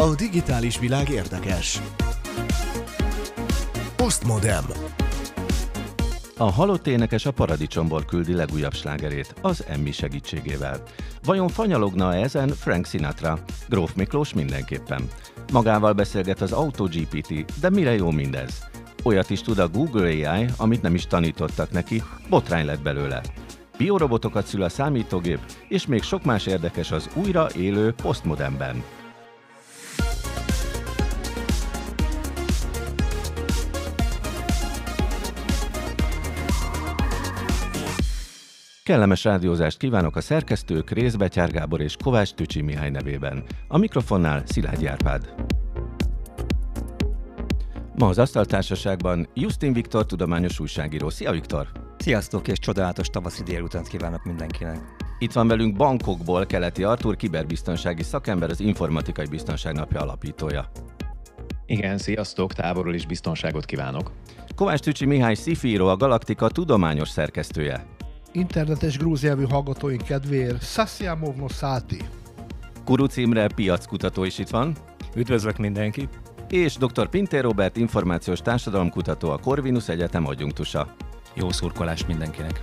A digitális világ érdekes. Postmodem. A halott énekes a paradicsomból küldi legújabb slágerét, az Emmy segítségével. Vajon fanyalogna ezen Frank Sinatra? Gróf Miklós mindenképpen. Magával beszélget az AutoGPT, de mire jó mindez? Olyat is tud a Google AI, amit nem is tanítottak neki, botrány lett belőle. Biorobotokat szül a számítógép, és még sok más érdekes az újra élő postmodernben. Kellemes rádiózást kívánok a szerkesztők Részbetyár Gábor és Kovács Tücsi Mihály nevében. A mikrofonnál Szilágy Árpád. Ma az Asztaltársaságban Justin Viktor tudományos újságíró. Szia Viktor! Sziasztok és csodálatos tavaszi délutánt kívánok mindenkinek! Itt van velünk Bankokból Keleti Artur, kiberbiztonsági szakember, az Informatikai Biztonság Napja alapítója. Igen, sziasztok, távolról is biztonságot kívánok. Kovács Tücsi Mihály Szifíró, a Galaktika tudományos szerkesztője. Internetes grúznyelvű hallgatóink kedvéért Sassiamovno Száti. Kuruc Imre piackutató is itt van. Üdvözlök mindenkit! És dr. Pintér Robert, információs társadalomkutató, a Corvinus Egyetem adjunktusa. Jó szurkolást mindenkinek!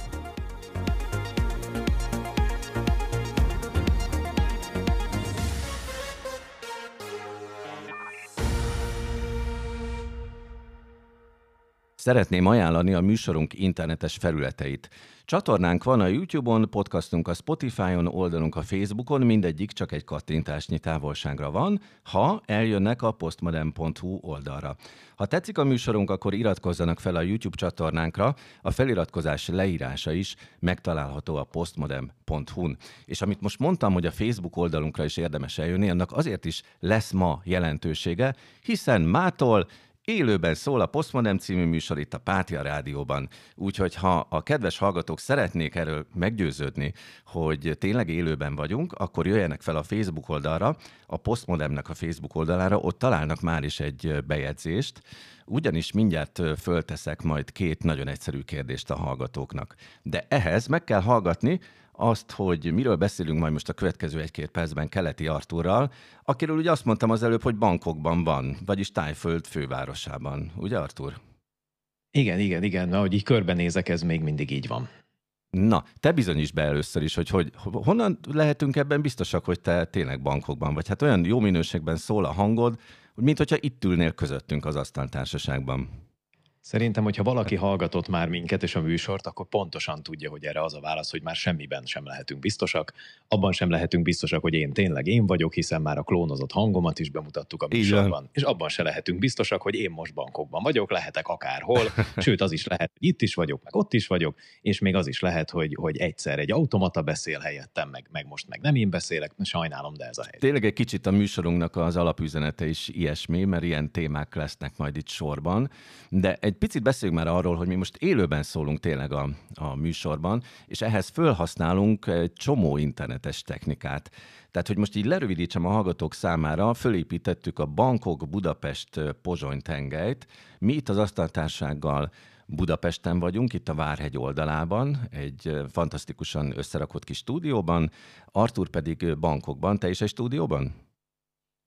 Szeretném ajánlani a műsorunk internetes felületeit. Csatornánk van a YouTube-on, podcastunk a Spotify-on, oldalunk a Facebookon, mindegyik csak egy kattintásnyi távolságra van, ha eljönnek a postmodern.hu oldalra. Ha tetszik a műsorunk, akkor iratkozzanak fel a YouTube csatornánkra, a feliratkozás leírása is megtalálható a postmodern.hu-n. És amit most mondtam, hogy a Facebook oldalunkra is érdemes eljönni, annak azért is lesz ma jelentősége, hiszen mától Élőben szól a Postmodem című műsor itt a Pátia Rádióban, úgyhogy ha a kedves hallgatók szeretnék erről meggyőződni, hogy tényleg élőben vagyunk, akkor jöjjenek fel a Facebook oldalra, a Postmodemnek a Facebook oldalára, ott találnak már is egy bejegyzést, ugyanis mindjárt fölteszek majd két nagyon egyszerű kérdést a hallgatóknak. De ehhez meg kell hallgatni azt, hogy miről beszélünk majd most a következő egy-két percben Keleti Artúrral, akiről ugye azt mondtam az előbb, hogy bankokban van, vagyis Tájföld fővárosában. Ugye, Artúr? Igen, igen, igen. Ahogy így körbenézek, ez még mindig így van. Na, te bizonyíts be először is, hogy, hogy honnan lehetünk ebben biztosak, hogy te tényleg bankokban vagy. Hát olyan jó minőségben szól a hangod, mint hogyha itt ülnél közöttünk az asztaltársaságban. Szerintem, hogyha valaki hallgatott már minket és a műsort, akkor pontosan tudja, hogy erre az a válasz, hogy már semmiben sem lehetünk biztosak. Abban sem lehetünk biztosak, hogy én tényleg én vagyok, hiszen már a klónozott hangomat is bemutattuk a műsorban. Igen. És abban se lehetünk biztosak, hogy én most bankokban vagyok, lehetek akárhol. Sőt, az is lehet, hogy itt is vagyok, meg ott is vagyok, és még az is lehet, hogy, hogy egyszer egy automata beszél helyettem, meg, meg most meg nem én beszélek, sajnálom, de ez a helyzet. Tényleg egy kicsit a műsorunknak az alapüzenete is ilyesmi, mert ilyen témák lesznek majd itt sorban. De egy egy picit beszéljünk már arról, hogy mi most élőben szólunk tényleg a, a műsorban, és ehhez felhasználunk egy csomó internetes technikát. Tehát, hogy most így lerövidítsem a hallgatók számára, fölépítettük a Bankok Budapest Pozsony tengelyt. Mi itt az asztaltársággal Budapesten vagyunk, itt a Várhegy oldalában, egy fantasztikusan összerakott kis stúdióban, Artur pedig bankokban. Te is egy stúdióban?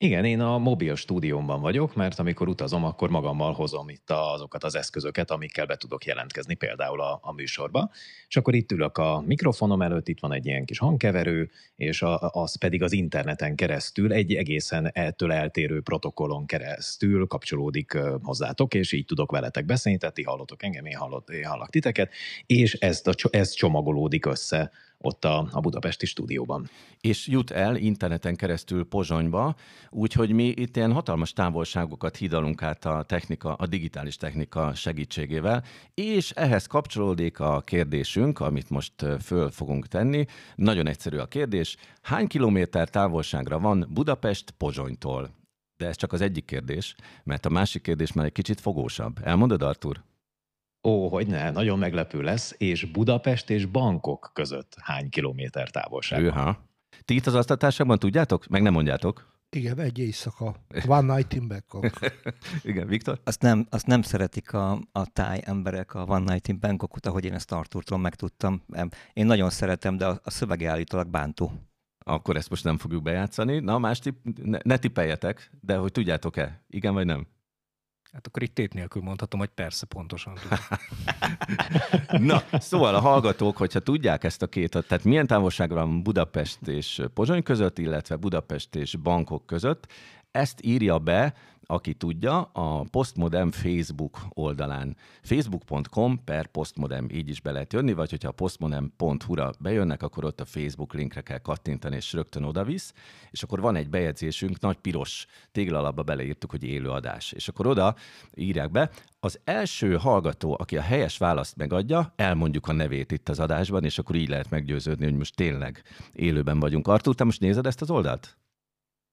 Igen, én a mobil stúdiómban vagyok, mert amikor utazom, akkor magammal hozom itt azokat az eszközöket, amikkel be tudok jelentkezni, például a, a műsorba. És akkor itt ülök a mikrofonom előtt, itt van egy ilyen kis hangkeverő, és a, az pedig az interneten keresztül, egy egészen ettől eltérő protokollon keresztül kapcsolódik hozzátok, és így tudok veletek beszélni, tehát ti hallotok engem, én, hallott, én hallak titeket, és ezt a, ez csomagolódik össze ott a, a budapesti stúdióban. És jut el interneten keresztül Pozsonyba, úgyhogy mi itt ilyen hatalmas távolságokat hidalunk át a technika, a digitális technika segítségével, és ehhez kapcsolódik a kérdésünk, amit most föl fogunk tenni. Nagyon egyszerű a kérdés. Hány kilométer távolságra van Budapest Pozsonytól? De ez csak az egyik kérdés, mert a másik kérdés már egy kicsit fogósabb. Elmondod, Artur? Ó, hogy ne, nagyon meglepő lesz, és Budapest és Bangkok között hány kilométer távolság? Őha. Ti itt az asztatásában tudjátok? Meg nem mondjátok? Igen, egy éjszaka. One night in Bangkok. Igen, Viktor? Azt nem, azt nem szeretik a, a táj emberek a One Night in Bangkokot, ahogy én ezt Arturtól megtudtam. Én nagyon szeretem, de a, a szövege állítólag bántó. akkor ezt most nem fogjuk bejátszani. Na, más tipp, ne, ne tippeljetek, de hogy tudjátok-e, igen vagy nem? Hát akkor itt tét nélkül mondhatom, hogy persze, pontosan. Na, szóval a hallgatók, hogyha tudják ezt a két, tehát milyen távolságra van Budapest és Pozsony között, illetve Budapest és Bankok között, ezt írja be aki tudja, a Postmodem Facebook oldalán. facebook.com per Postmodem, így is be lehet jönni, vagy hogyha a postmodem.hu-ra bejönnek, akkor ott a Facebook linkre kell kattintani, és rögtön odavisz, és akkor van egy bejegyzésünk, nagy piros téglalapba beleírtuk, hogy élő adás. És akkor oda írják be, az első hallgató, aki a helyes választ megadja, elmondjuk a nevét itt az adásban, és akkor így lehet meggyőződni, hogy most tényleg élőben vagyunk. Artur, te most nézed ezt az oldalt?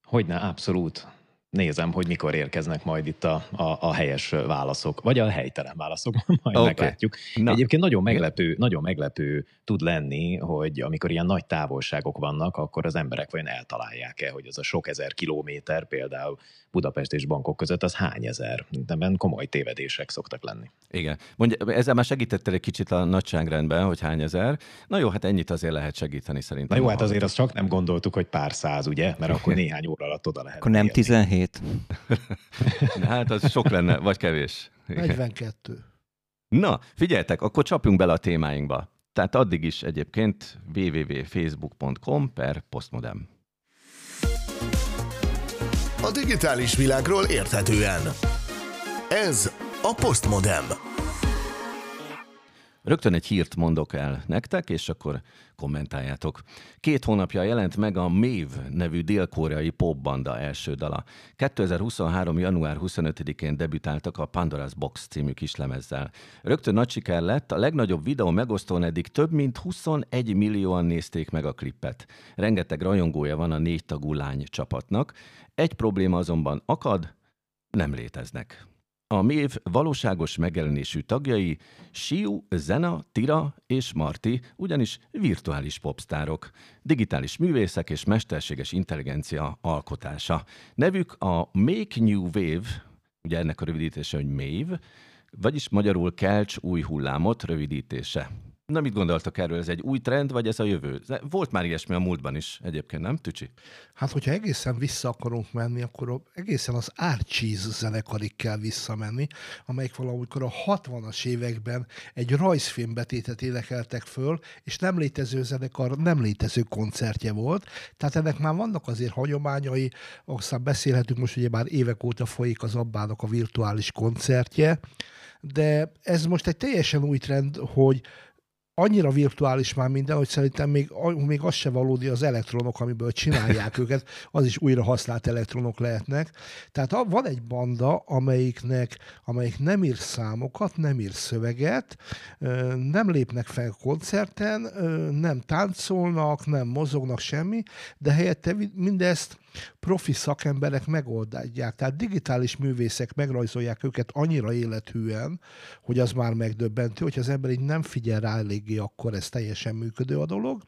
Hogyne, abszolút nézem, hogy mikor érkeznek majd itt a, a, a helyes válaszok, vagy a helytelen válaszok, majd okay. meglátjuk. Na. Egyébként nagyon meglepő, nagyon meglepő tud lenni, hogy amikor ilyen nagy távolságok vannak, akkor az emberek vajon eltalálják-e, hogy az a sok ezer kilométer például Budapest és bankok között az hány ezer. Ebben komoly tévedések szoktak lenni. Igen. Mondja, ezzel már segítettél egy kicsit a nagyságrendben, hogy hány ezer. Na jó, hát ennyit azért lehet segíteni szerintem. Na jó, hát azért azt csak nem gondoltuk, hogy pár száz, ugye? Mert akkor néhány óra alatt oda lehet. Akkor nem 17? hát az sok lenne, vagy kevés. Igen. 42. Na, figyeljetek, akkor csapjunk bele a témáinkba. Tehát addig is egyébként www.facebook.com per postmodem. A digitális világról érthetően. Ez a Postmodem. Rögtön egy hírt mondok el nektek, és akkor kommentáljátok. Két hónapja jelent meg a Mave nevű dél-koreai popbanda első dala. 2023. január 25-én debütáltak a Pandora's Box című kislemezzel. Rögtön nagy siker lett, a legnagyobb videó megosztón eddig több mint 21 millióan nézték meg a klippet. Rengeteg rajongója van a négy tagú lány csapatnak. Egy probléma azonban akad, nem léteznek. A MÉV valóságos megjelenésű tagjai Siu, Zena, Tira és Marti ugyanis virtuális popstárok, digitális művészek és mesterséges intelligencia alkotása. Nevük a Make New Wave, ugye ennek a rövidítése, hogy MAVE, vagyis magyarul Kelcs új hullámot rövidítése. Na, mit gondoltak erről? Ez egy új trend, vagy ez a jövő? Volt már ilyesmi a múltban is egyébként, nem, Tücsi? Hát, hogyha egészen vissza akarunk menni, akkor egészen az Archies zenekarig kell visszamenni, amelyik valamikor a 60-as években egy rajzfilm betétet énekeltek föl, és nem létező zenekar, nem létező koncertje volt. Tehát ennek már vannak azért hagyományai, aztán beszélhetünk most, ugye már évek óta folyik az Abbának a virtuális koncertje, de ez most egy teljesen új trend, hogy annyira virtuális már minden, hogy szerintem még, még az se valódi az elektronok, amiből csinálják őket, az is újra használt elektronok lehetnek. Tehát van egy banda, amelyiknek, amelyik nem ír számokat, nem ír szöveget, nem lépnek fel koncerten, nem táncolnak, nem mozognak semmi, de helyette mindezt profi szakemberek megoldják. Tehát digitális művészek megrajzolják őket annyira élethűen, hogy az már megdöbbentő, hogy az ember így nem figyel rá eléggé, akkor ez teljesen működő a dolog.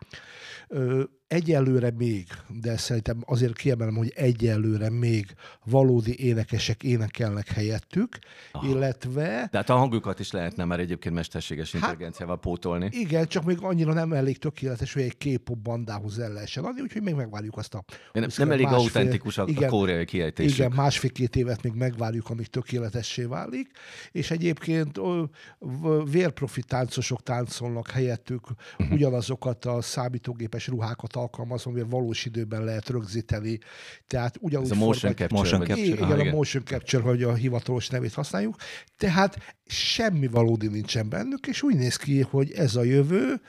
Egyelőre még, de szerintem azért kiemelem, hogy egyelőre még valódi énekesek énekelnek helyettük, Aha. illetve... Tehát a hangjukat is lehetne már egyébként mesterséges hát, intelligenciával pótolni. Igen, csak még annyira nem elég tökéletes, hogy egy K-pop bandához el lehessen adni, úgyhogy még megvárjuk azt a... Nem, nem elég másfél, autentikus a, igen, a koreai kiejtésük. Igen, másfél-két évet még megvárjuk, amíg tökéletessé válik, és egyébként vérprofi táncosok táncolnak helyettük uh-huh. ugyanazokat a számítógépes ruhákat alkalmazom, hogy valós időben lehet rögzíteni. Tehát ugyanúgy Ez a motion capture. Motion capture. Igen, ah, igen, a motion capture, hogy a hivatalos nevét használjuk. Tehát semmi valódi nincsen bennük, és úgy néz ki, hogy ez a jövő,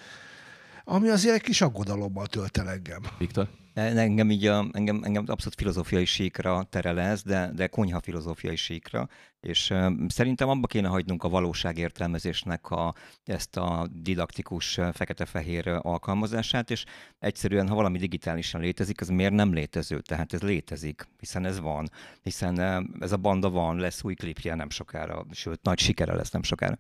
ami azért egy kis aggodalommal tölt el engem. Viktor? Engem így a, engem, engem abszolút filozófiai síkra terel ez, de, de konyha filozófiai síkra, és szerintem abba kéne hagynunk a valóság értelmezésnek a, ezt a didaktikus fekete-fehér alkalmazását, és egyszerűen, ha valami digitálisan létezik, az miért nem létező? Tehát ez létezik, hiszen ez van, hiszen ez a banda van, lesz új klipje nem sokára, sőt, nagy sikere lesz nem sokára.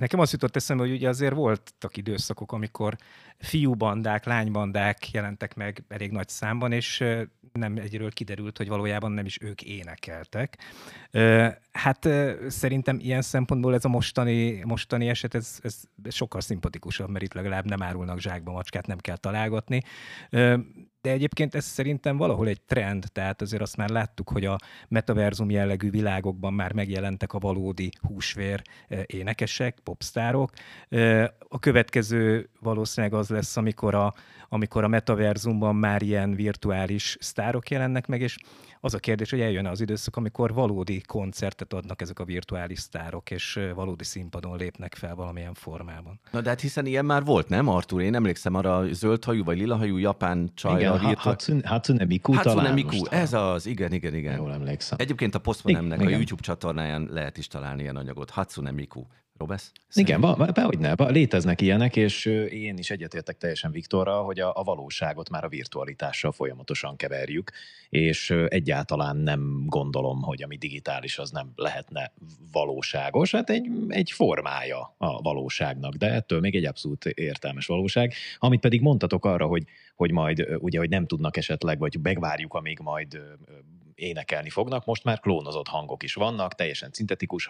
Nekem azt jutott eszembe, hogy ugye azért voltak időszakok, amikor fiúbandák, lánybandák jelentek meg elég nagy számban, és nem egyről kiderült, hogy valójában nem is ők énekeltek. Hát szerintem ilyen szempontból ez a mostani, mostani eset, ez, ez sokkal szimpatikusabb, mert itt legalább nem árulnak zsákba macskát, nem kell találgatni de egyébként ez szerintem valahol egy trend, tehát azért azt már láttuk, hogy a metaverzum jellegű világokban már megjelentek a valódi húsvér eh, énekesek, popstárok. Eh, a következő valószínűleg az lesz, amikor a, amikor a metaverzumban már ilyen virtuális sztárok jelennek meg, és az a kérdés, hogy eljön az időszak, amikor valódi koncertet adnak ezek a virtuális sztárok, és valódi színpadon lépnek fel valamilyen formában. Na de hát hiszen ilyen már volt, nem Artur? Én emlékszem arra a zöldhajú vagy lilahajú japán csaj. Igen, a virtuál... Hatsune Miku Hatsune talán Miku, ez az, igen, igen, igen. Jól emlékszem. Egyébként a Postmonemnek a YouTube csatornáján lehet is találni ilyen anyagot. Hatsune Miku. Robesz? Igen, be, behogy ne, léteznek ilyenek, és én is egyetértek teljesen Viktorra, hogy a, a valóságot már a virtualitással folyamatosan keverjük, és egyáltalán nem gondolom, hogy ami digitális, az nem lehetne valóságos. Hát egy, egy formája a valóságnak, de ettől még egy abszolút értelmes valóság. Amit pedig mondtatok arra, hogy, hogy majd ugye, hogy nem tudnak esetleg, vagy megvárjuk, amíg majd énekelni fognak. Most már klónozott hangok is vannak, teljesen szintetikus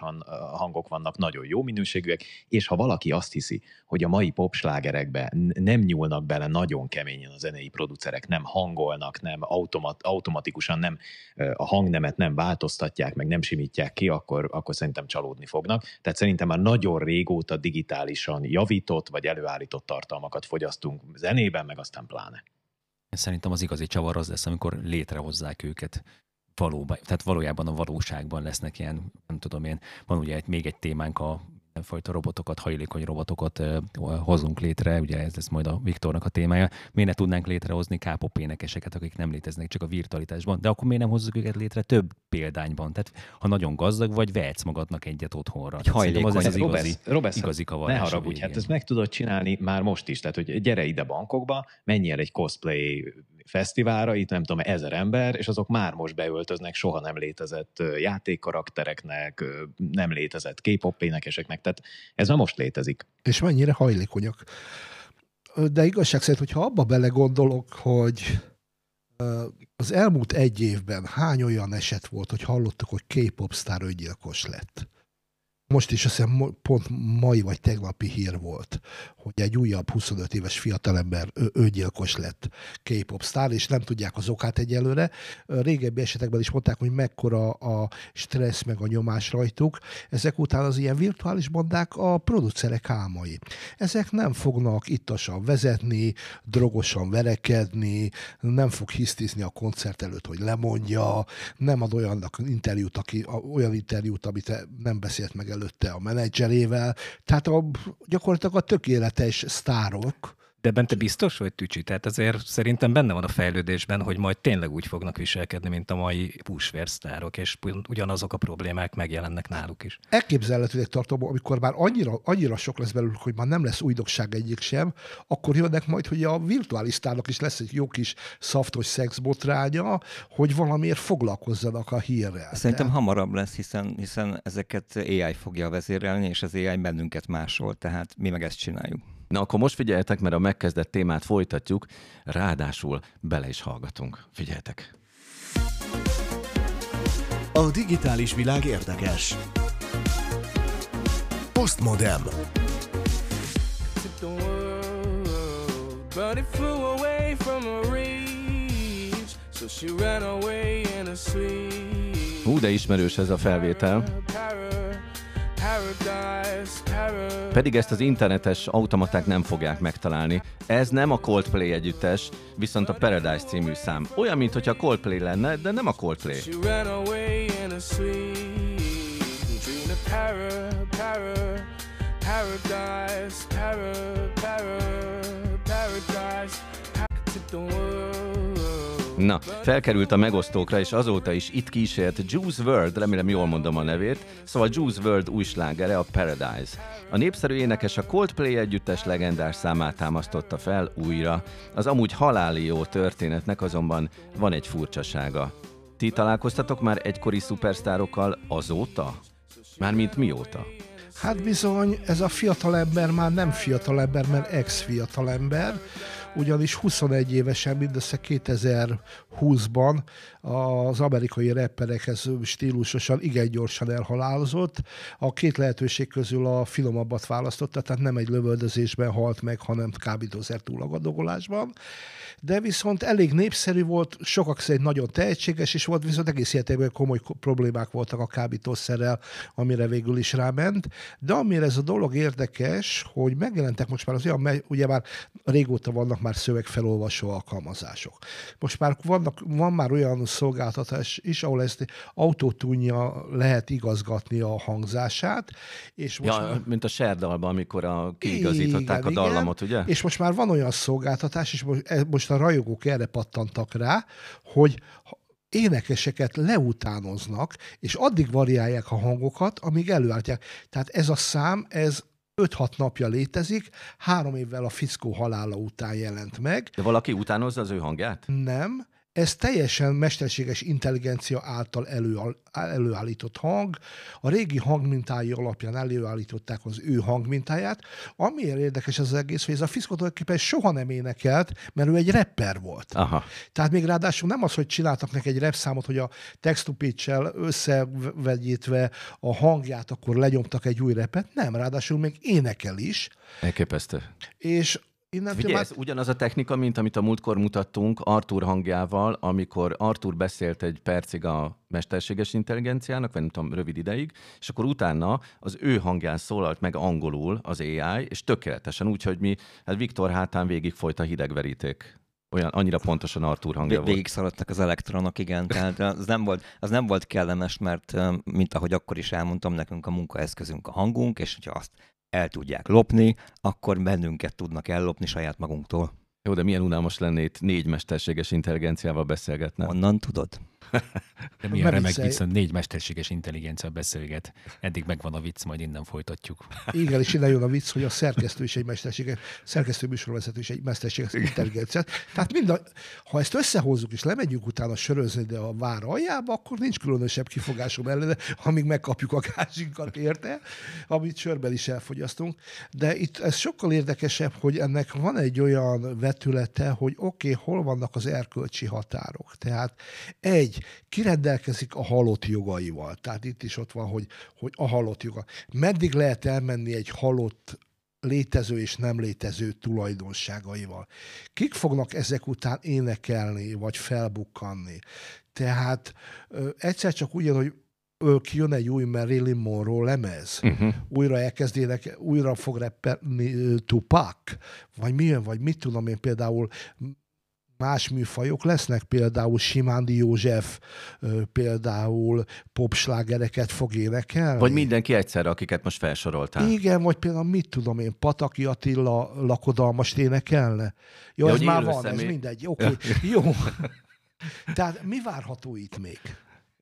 hangok vannak, nagyon jó minőségűek, és ha valaki azt hiszi, hogy a mai popslágerekbe nem nyúlnak bele nagyon keményen a zenei producerek, nem hangolnak, nem automat, automatikusan nem a hangnemet nem változtatják, meg nem simítják ki, akkor, akkor szerintem csalódni fognak. Tehát szerintem már nagyon régóta digitálisan javított vagy előállított tartalmakat fogyasztunk zenében, meg aztán pláne. Szerintem az igazi csavar az lesz, amikor létrehozzák őket valóban, tehát valójában a valóságban lesznek ilyen, nem tudom én, van ugye egy, még egy témánk a fajta robotokat, hajlékony robotokat hozunk létre, ugye ez lesz majd a Viktornak a témája. Miért ne tudnánk létrehozni K-pop énekeseket, akik nem léteznek csak a virtualitásban, de akkor miért nem hozzuk őket létre több példányban? Tehát ha nagyon gazdag vagy, vehetsz magadnak egyet otthonra. Egy hajlékony, az, az igazi, Robesz, igazi. Ne haragudj, hát ezt meg tudod csinálni már most is, tehát hogy gyere ide bankokba, menj el egy cosplay fesztiválra, itt nem tudom, ezer ember, és azok már most beöltöznek soha nem létezett játékkaraktereknek, nem létezett K-pop énekeseknek, tehát ez már most létezik. És mennyire hajlékonyak. De igazság szerint, hogyha abba belegondolok, hogy az elmúlt egy évben hány olyan eset volt, hogy hallottuk, hogy K-pop sztár öngyilkos lett? Most is azt hiszem pont mai vagy tegnapi hír volt, hogy egy újabb 25 éves fiatalember öngyilkos lett K-pop sztár, és nem tudják az okát egyelőre. Régebbi esetekben is mondták, hogy mekkora a stressz meg a nyomás rajtuk. Ezek után az ilyen virtuális bandák a producerek álmai. Ezek nem fognak ittasan vezetni, drogosan verekedni, nem fog hisztizni a koncert előtt, hogy lemondja, nem ad olyannak interjút, aki, olyan interjút, amit nem beszélt meg előtte a menedzserével. Tehát a, gyakorlatilag a tökéletes sztárok, de bente biztos vagy, Tücsi? Tehát azért szerintem benne van a fejlődésben, hogy majd tényleg úgy fognak viselkedni, mint a mai húsvérsztárok, és ugyanazok a problémák megjelennek náluk is. Elképzelhetőleg tartom, amikor már annyira, annyira sok lesz belőlük, hogy már nem lesz újdonság egyik sem, akkor jönnek majd, hogy a virtuális sztárnak is lesz egy jó kis szaftos szexbotránya, hogy valamiért foglalkozzanak a hírrel. Szerintem De... hamarabb lesz, hiszen, hiszen ezeket AI fogja vezérelni, és az AI bennünket másol, tehát mi meg ezt csináljuk. Na akkor most figyeljetek, mert a megkezdett témát folytatjuk, ráadásul bele is hallgatunk. Figyeljetek! A digitális világ érdekes. Postmodem. Hú, de ismerős ez a felvétel. Pedig ezt az internetes automaták nem fogják megtalálni. Ez nem a Coldplay együttes, viszont a Paradise című szám. Olyan, mintha Coldplay lenne, de nem a Coldplay. Paradise, para, para, paradise, the world. Na, felkerült a megosztókra, és azóta is itt kísért Juice World, remélem jól mondom a nevét, szóval Juice World új slágere a Paradise. A népszerű énekes a Coldplay együttes legendás számát támasztotta fel újra. Az amúgy haláli jó történetnek azonban van egy furcsasága. Ti találkoztatok már egykori szupersztárokkal azóta? Mármint mióta? Hát bizony, ez a fiatalember már nem fiatalember, mert ex-fiatalember, ugyanis 21 évesen, mindössze 2020-ban az amerikai rapperekhez stílusosan igen gyorsan elhalálozott. A két lehetőség közül a finomabbat választotta, tehát nem egy lövöldözésben halt meg, hanem kábítószer túlagadogolásban de viszont elég népszerű volt, sokak szerint nagyon tehetséges, és volt viszont egész életekben komoly problémák voltak a kábítószerrel, amire végül is ráment. De amire ez a dolog érdekes, hogy megjelentek most már az olyan, ugye már régóta vannak már szövegfelolvasó alkalmazások. Most már vannak, van már olyan szolgáltatás is, ahol ezt autótúnja lehet igazgatni a hangzását. És most ja, már... mint a Serdalban, amikor a, kiigazították igen, a dallamot, igen. ugye? És most már van olyan szolgáltatás, és most, e- a rajongók erre pattantak rá, hogy énekeseket leutánoznak, és addig variálják a hangokat, amíg előállítják. Tehát ez a szám, ez 5-6 napja létezik, három évvel a Fiszkó halála után jelent meg. De valaki utánozza az ő hangját? Nem, ez teljesen mesterséges intelligencia által elő, előállított hang. A régi hangmintái alapján előállították az ő hangmintáját. Amiért érdekes az egész, hogy ez a Fiszkó tulajdonképpen soha nem énekelt, mert ő egy rapper volt. Aha. Tehát még ráadásul nem az, hogy csináltak neki egy rap számot, hogy a text összevegyítve a hangját, akkor lenyomtak egy új repet. Nem, ráadásul még énekel is. Elképesztő. És Innentől Figyelj, már... ez ugyanaz a technika, mint amit a múltkor mutattunk Artur hangjával, amikor Artur beszélt egy percig a mesterséges intelligenciának, vagy nem tudom, rövid ideig, és akkor utána az ő hangján szólalt meg angolul az AI, és tökéletesen úgy, hogy mi, hát Viktor hátán végig folyt a hidegveríték. Olyan, annyira pontosan Artur hangja volt. Végig szaladtak az elektronok, igen. Tehát az nem, volt, az nem volt kellemes, mert mint ahogy akkor is elmondtam, nekünk a munkaeszközünk a hangunk, és hogyha azt el tudják lopni, akkor bennünket tudnak ellopni saját magunktól. Jó, de milyen unalmas lenne itt négy mesterséges intelligenciával beszélgetni. Onnan tudod? De milyen remek vicc, négy mesterséges intelligencia beszélget. Eddig megvan a vicc, majd innen folytatjuk. Igen, és innen jön a vicc, hogy a szerkesztő is egy mesterséges, szerkesztő műsorvezető is egy mesterséges intelligencia. Tehát mind a, ha ezt összehozzuk és lemegyünk utána sörözni de a vár aljába, akkor nincs különösebb kifogásom ellene, amíg megkapjuk a gázsinkat érte, amit sörben is elfogyasztunk. De itt ez sokkal érdekesebb, hogy ennek van egy olyan vetülete, hogy oké, okay, hol vannak az erkölcsi határok. Tehát egy, kirendelkezik a halott jogaival. Tehát itt is ott van, hogy, hogy a halott joga. Meddig lehet elmenni egy halott létező és nem létező tulajdonságaival. Kik fognak ezek után énekelni, vagy felbukkanni? Tehát ö, egyszer csak ugyan, hogy kijön egy új Marilyn Monroe lemez, uh-huh. újra elkezdének, újra fog reppelni Tupac, vagy milyen, vagy mit tudom én például más műfajok lesznek, például Simándi József például popslágereket fog énekelni. Vagy mindenki egyszerre, akiket most felsoroltál. Igen, vagy például mit tudom én, Pataki Attila lakodalmast énekelne. Jó, ja, ez már van, személy. ez mindegy. Oké, okay. jó. Tehát mi várható itt még?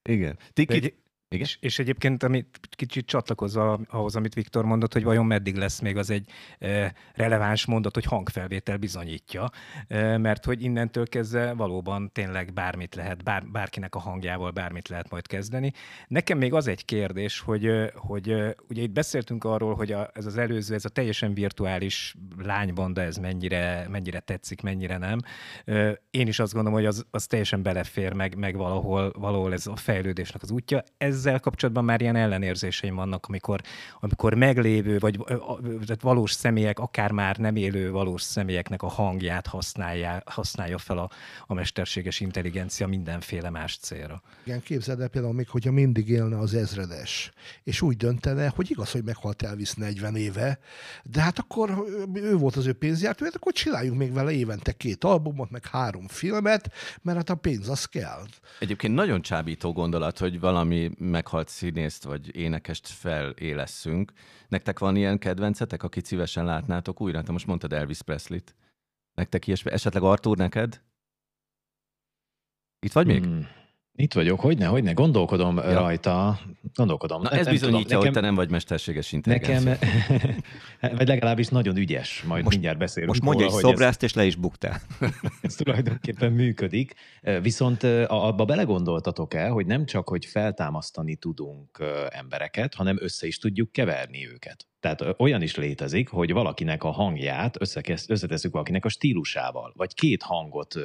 Igen. Tiki, igen? És, és egyébként, amit kicsit csatlakozva ahhoz, amit Viktor mondott, hogy vajon meddig lesz még az egy e, releváns mondat, hogy hangfelvétel bizonyítja, e, mert hogy innentől kezdve valóban tényleg bármit lehet, bár, bárkinek a hangjával bármit lehet majd kezdeni. Nekem még az egy kérdés, hogy, hogy ugye itt beszéltünk arról, hogy a, ez az előző, ez a teljesen virtuális lánybanda, ez mennyire, mennyire tetszik, mennyire nem. E, én is azt gondolom, hogy az, az teljesen belefér, meg, meg valahol, valahol ez a fejlődésnek az útja. Ez ezzel kapcsolatban már ilyen ellenérzéseim vannak, amikor, amikor meglévő, vagy tehát valós személyek, akár már nem élő valós személyeknek a hangját használja, használja fel a, a mesterséges intelligencia mindenféle más célra. Igen, képzeld el például még, hogyha mindig élne az ezredes, és úgy döntene, hogy igaz, hogy meghalt Elvis 40 éve, de hát akkor ő volt az ő pénzjártó, hát akkor csináljunk még vele évente két albumot, meg három filmet, mert hát a pénz az kell. Egyébként nagyon csábító gondolat, hogy valami meghalt színészt vagy énekest felélesszünk. Nektek van ilyen kedvencetek, akit szívesen látnátok újra? Te most mondtad Elvis Presley-t. Nektek ilyesmi? Esetleg Artur neked? Itt vagy még? Hmm. Itt vagyok, hogyne, hogyne, gondolkodom ja. rajta, gondolkodom. Na, ez nem bizonyítja, tudom, nekem, hogy te nem vagy mesterséges intelligencia. Nekem, vagy legalábbis nagyon ügyes, majd most, mindjárt beszélünk. Most mondja egy szobrászt, ez, és le is buktál. ez tulajdonképpen működik. Viszont abba belegondoltatok el, hogy nem csak, hogy feltámasztani tudunk embereket, hanem össze is tudjuk keverni őket. Tehát olyan is létezik, hogy valakinek a hangját összetesszük valakinek a stílusával, vagy két hangot,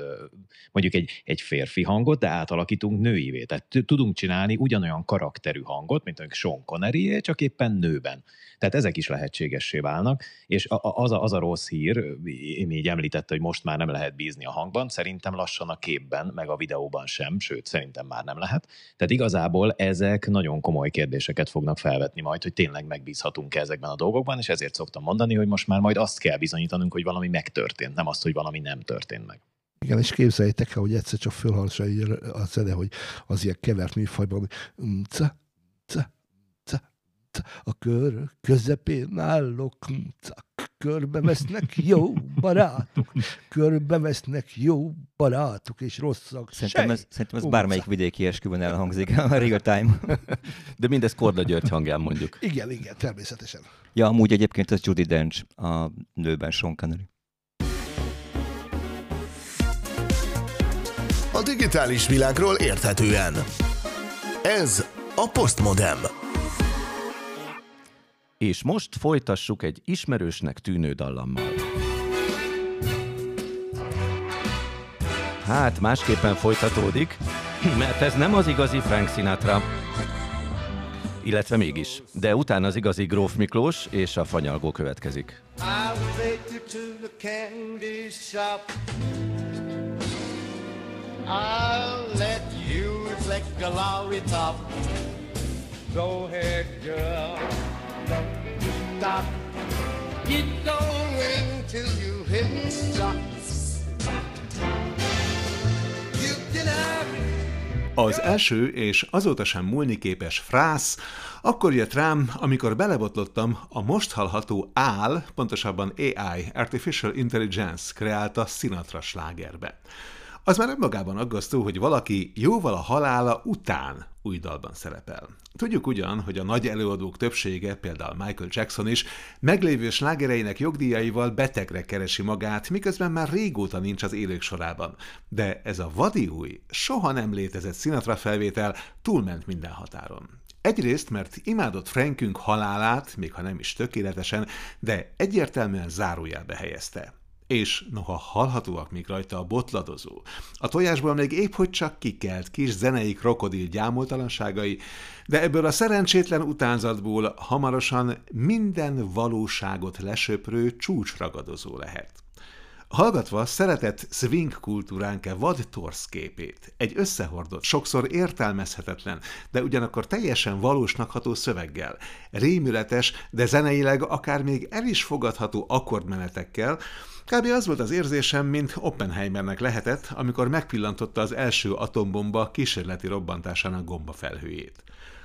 mondjuk egy, egy férfi hangot, de átalakítunk nőivé. Tehát tudunk csinálni ugyanolyan karakterű hangot, mint mondjuk Sean connery csak éppen nőben. Tehát ezek is lehetségessé válnak, és az a, az a rossz hír, így említette, hogy most már nem lehet bízni a hangban, szerintem lassan a képben, meg a videóban sem, sőt, szerintem már nem lehet. Tehát igazából ezek nagyon komoly kérdéseket fognak felvetni majd, hogy tényleg megbízhatunk ezekben a dolgokban, és ezért szoktam mondani, hogy most már majd azt kell bizonyítanunk, hogy valami megtörtént, nem azt, hogy valami nem történt meg. Igen, és képzeljétek el, hogy egyszer csak fölhalsa a zene, hogy az ilyen kevert műfajban, ca, ca, ca, ca, a kör közepén állok, ca, körbevesznek jó barátok, körbevesznek jó barátok, és rosszak. Szerintem ez, szerintem ez bármelyik vidéki esküvön elhangzik a real time. De mindez Korda György hangján mondjuk. Igen, igen, természetesen. Ja, amúgy egyébként ez Judy Dench, a nőben Sean Connery. A digitális világról érthetően. Ez a Postmodem. És most folytassuk egy ismerősnek tűnő dallammal. Hát, másképpen folytatódik, mert ez nem az igazi Frank Sinatra. Illetve mégis. De utána az igazi Gróf Miklós és a fanyalgó következik. I'll let you flick a lollipop. Go ahead, girl. Don't stop. Keep going till you hit stop. You can have az első és azóta sem múlni képes frász akkor jött rám, amikor belebotlottam a most hallható AL, pontosabban AI, Artificial Intelligence kreálta Sinatra slágerbe. Az már önmagában aggasztó, hogy valaki jóval a halála után új dalban szerepel. Tudjuk ugyan, hogy a nagy előadók többsége, például Michael Jackson is, meglévő slágereinek jogdíjaival betegre keresi magát, miközben már régóta nincs az élők sorában. De ez a vadi új, soha nem létezett Sinatra felvétel túlment minden határon. Egyrészt, mert imádott Frankünk halálát, még ha nem is tökéletesen, de egyértelműen zárójelbe helyezte és noha hallhatóak még rajta a botladozó, a tojásból még épp hogy csak kikelt kis zenei krokodil gyámoltalanságai, de ebből a szerencsétlen utánzatból hamarosan minden valóságot lesöprő csúcsragadozó lehet. Hallgatva szeretett swing kultúránk-e vad torszképét, egy összehordott, sokszor értelmezhetetlen, de ugyanakkor teljesen valósnak ható szöveggel, rémületes, de zeneileg akár még el is fogadható akkordmenetekkel, Kb. az volt az érzésem, mint Oppenheimernek lehetett, amikor megpillantotta az első atombomba kísérleti robbantásának gombafelhőjét.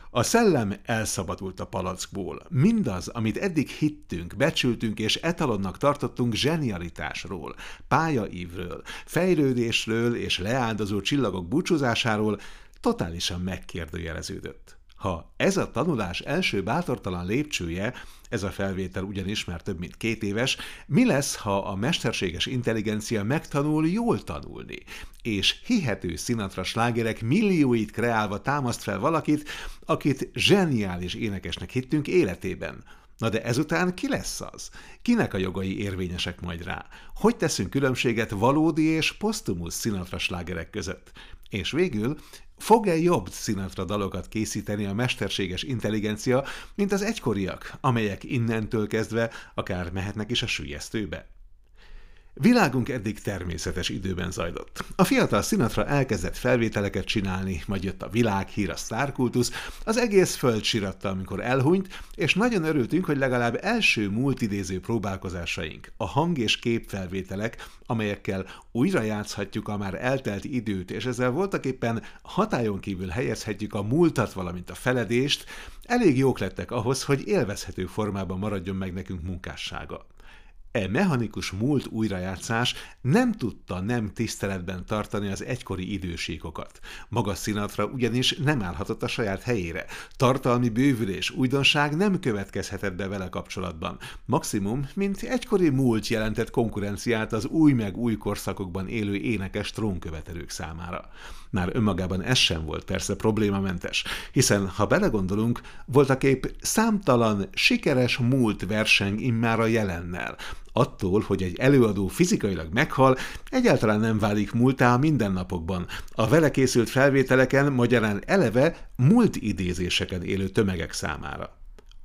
A szellem elszabadult a palackból. Mindaz, amit eddig hittünk, becsültünk és etalonnak tartottunk zsenialitásról, pályaívről, fejlődésről és leáldozó csillagok búcsúzásáról totálisan megkérdőjeleződött. Ha ez a tanulás első bátortalan lépcsője, ez a felvétel ugyanis már több mint két éves, mi lesz, ha a mesterséges intelligencia megtanul jól tanulni, és hihető Sinatra slágerek millióit kreálva támaszt fel valakit, akit zseniális énekesnek hittünk életében, Na de ezután ki lesz az? Kinek a jogai érvényesek majd rá? Hogy teszünk különbséget valódi és posztumusz Sinatra slágerek között? És végül, Fog-e jobb Sinatra dalokat készíteni a mesterséges intelligencia, mint az egykoriak, amelyek innentől kezdve akár mehetnek is a sülyeztőbe? Világunk eddig természetes időben zajlott. A fiatal Sinatra elkezdett felvételeket csinálni, majd jött a világhír, a sztárkultusz, az egész föld siratta, amikor elhunyt, és nagyon örültünk, hogy legalább első multidéző próbálkozásaink, a hang- és képfelvételek, amelyekkel újra játszhatjuk a már eltelt időt, és ezzel voltak éppen hatályon kívül helyezhetjük a múltat, valamint a feledést, elég jók lettek ahhoz, hogy élvezhető formában maradjon meg nekünk munkássága. E mechanikus múlt újrajátszás nem tudta nem tiszteletben tartani az egykori idősékokat. Maga Sinatra ugyanis nem állhatott a saját helyére. Tartalmi bővülés, újdonság nem következhetett be vele kapcsolatban. Maximum, mint egykori múlt jelentett konkurenciát az új meg új korszakokban élő énekes trónkövetelők számára. Már önmagában ez sem volt persze problémamentes, hiszen ha belegondolunk, voltak épp számtalan sikeres múlt verseng immár a jelennel. Attól, hogy egy előadó fizikailag meghal, egyáltalán nem válik múltá a mindennapokban. A vele készült felvételeken magyarán eleve múlt idézéseken élő tömegek számára.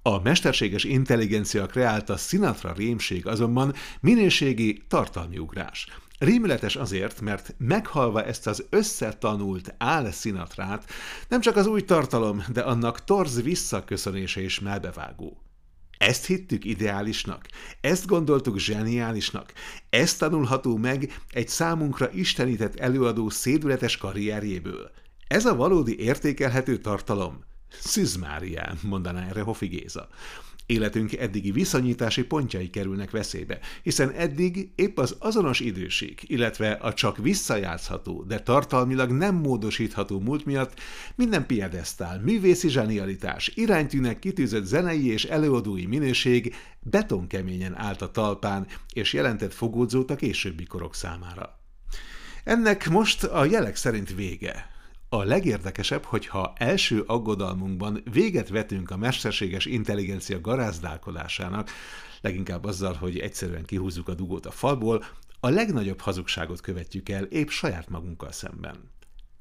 A mesterséges intelligencia kreálta Sinatra rémség azonban minőségi tartalmi ugrás. Rémületes azért, mert meghalva ezt az összetanult álszinatrát, nem csak az új tartalom, de annak torz visszaköszönése is melbevágó. Ezt hittük ideálisnak, ezt gondoltuk zseniálisnak, ezt tanulható meg egy számunkra istenített előadó szédületes karrierjéből. Ez a valódi értékelhető tartalom. Szüzmárián, mondaná erre Hofi Géza. Életünk eddigi viszonyítási pontjai kerülnek veszélybe, hiszen eddig épp az azonos időség, illetve a csak visszajátszható, de tartalmilag nem módosítható múlt miatt minden piedesztál, művészi zsenialitás, iránytűnek kitűzött zenei és előadói minőség betonkeményen állt a talpán, és jelentett fogódzót a későbbi korok számára. Ennek most a jelek szerint vége. A legérdekesebb, hogyha első aggodalmunkban véget vetünk a mesterséges intelligencia garázdálkodásának, leginkább azzal, hogy egyszerűen kihúzzuk a dugót a falból, a legnagyobb hazugságot követjük el épp saját magunkkal szemben.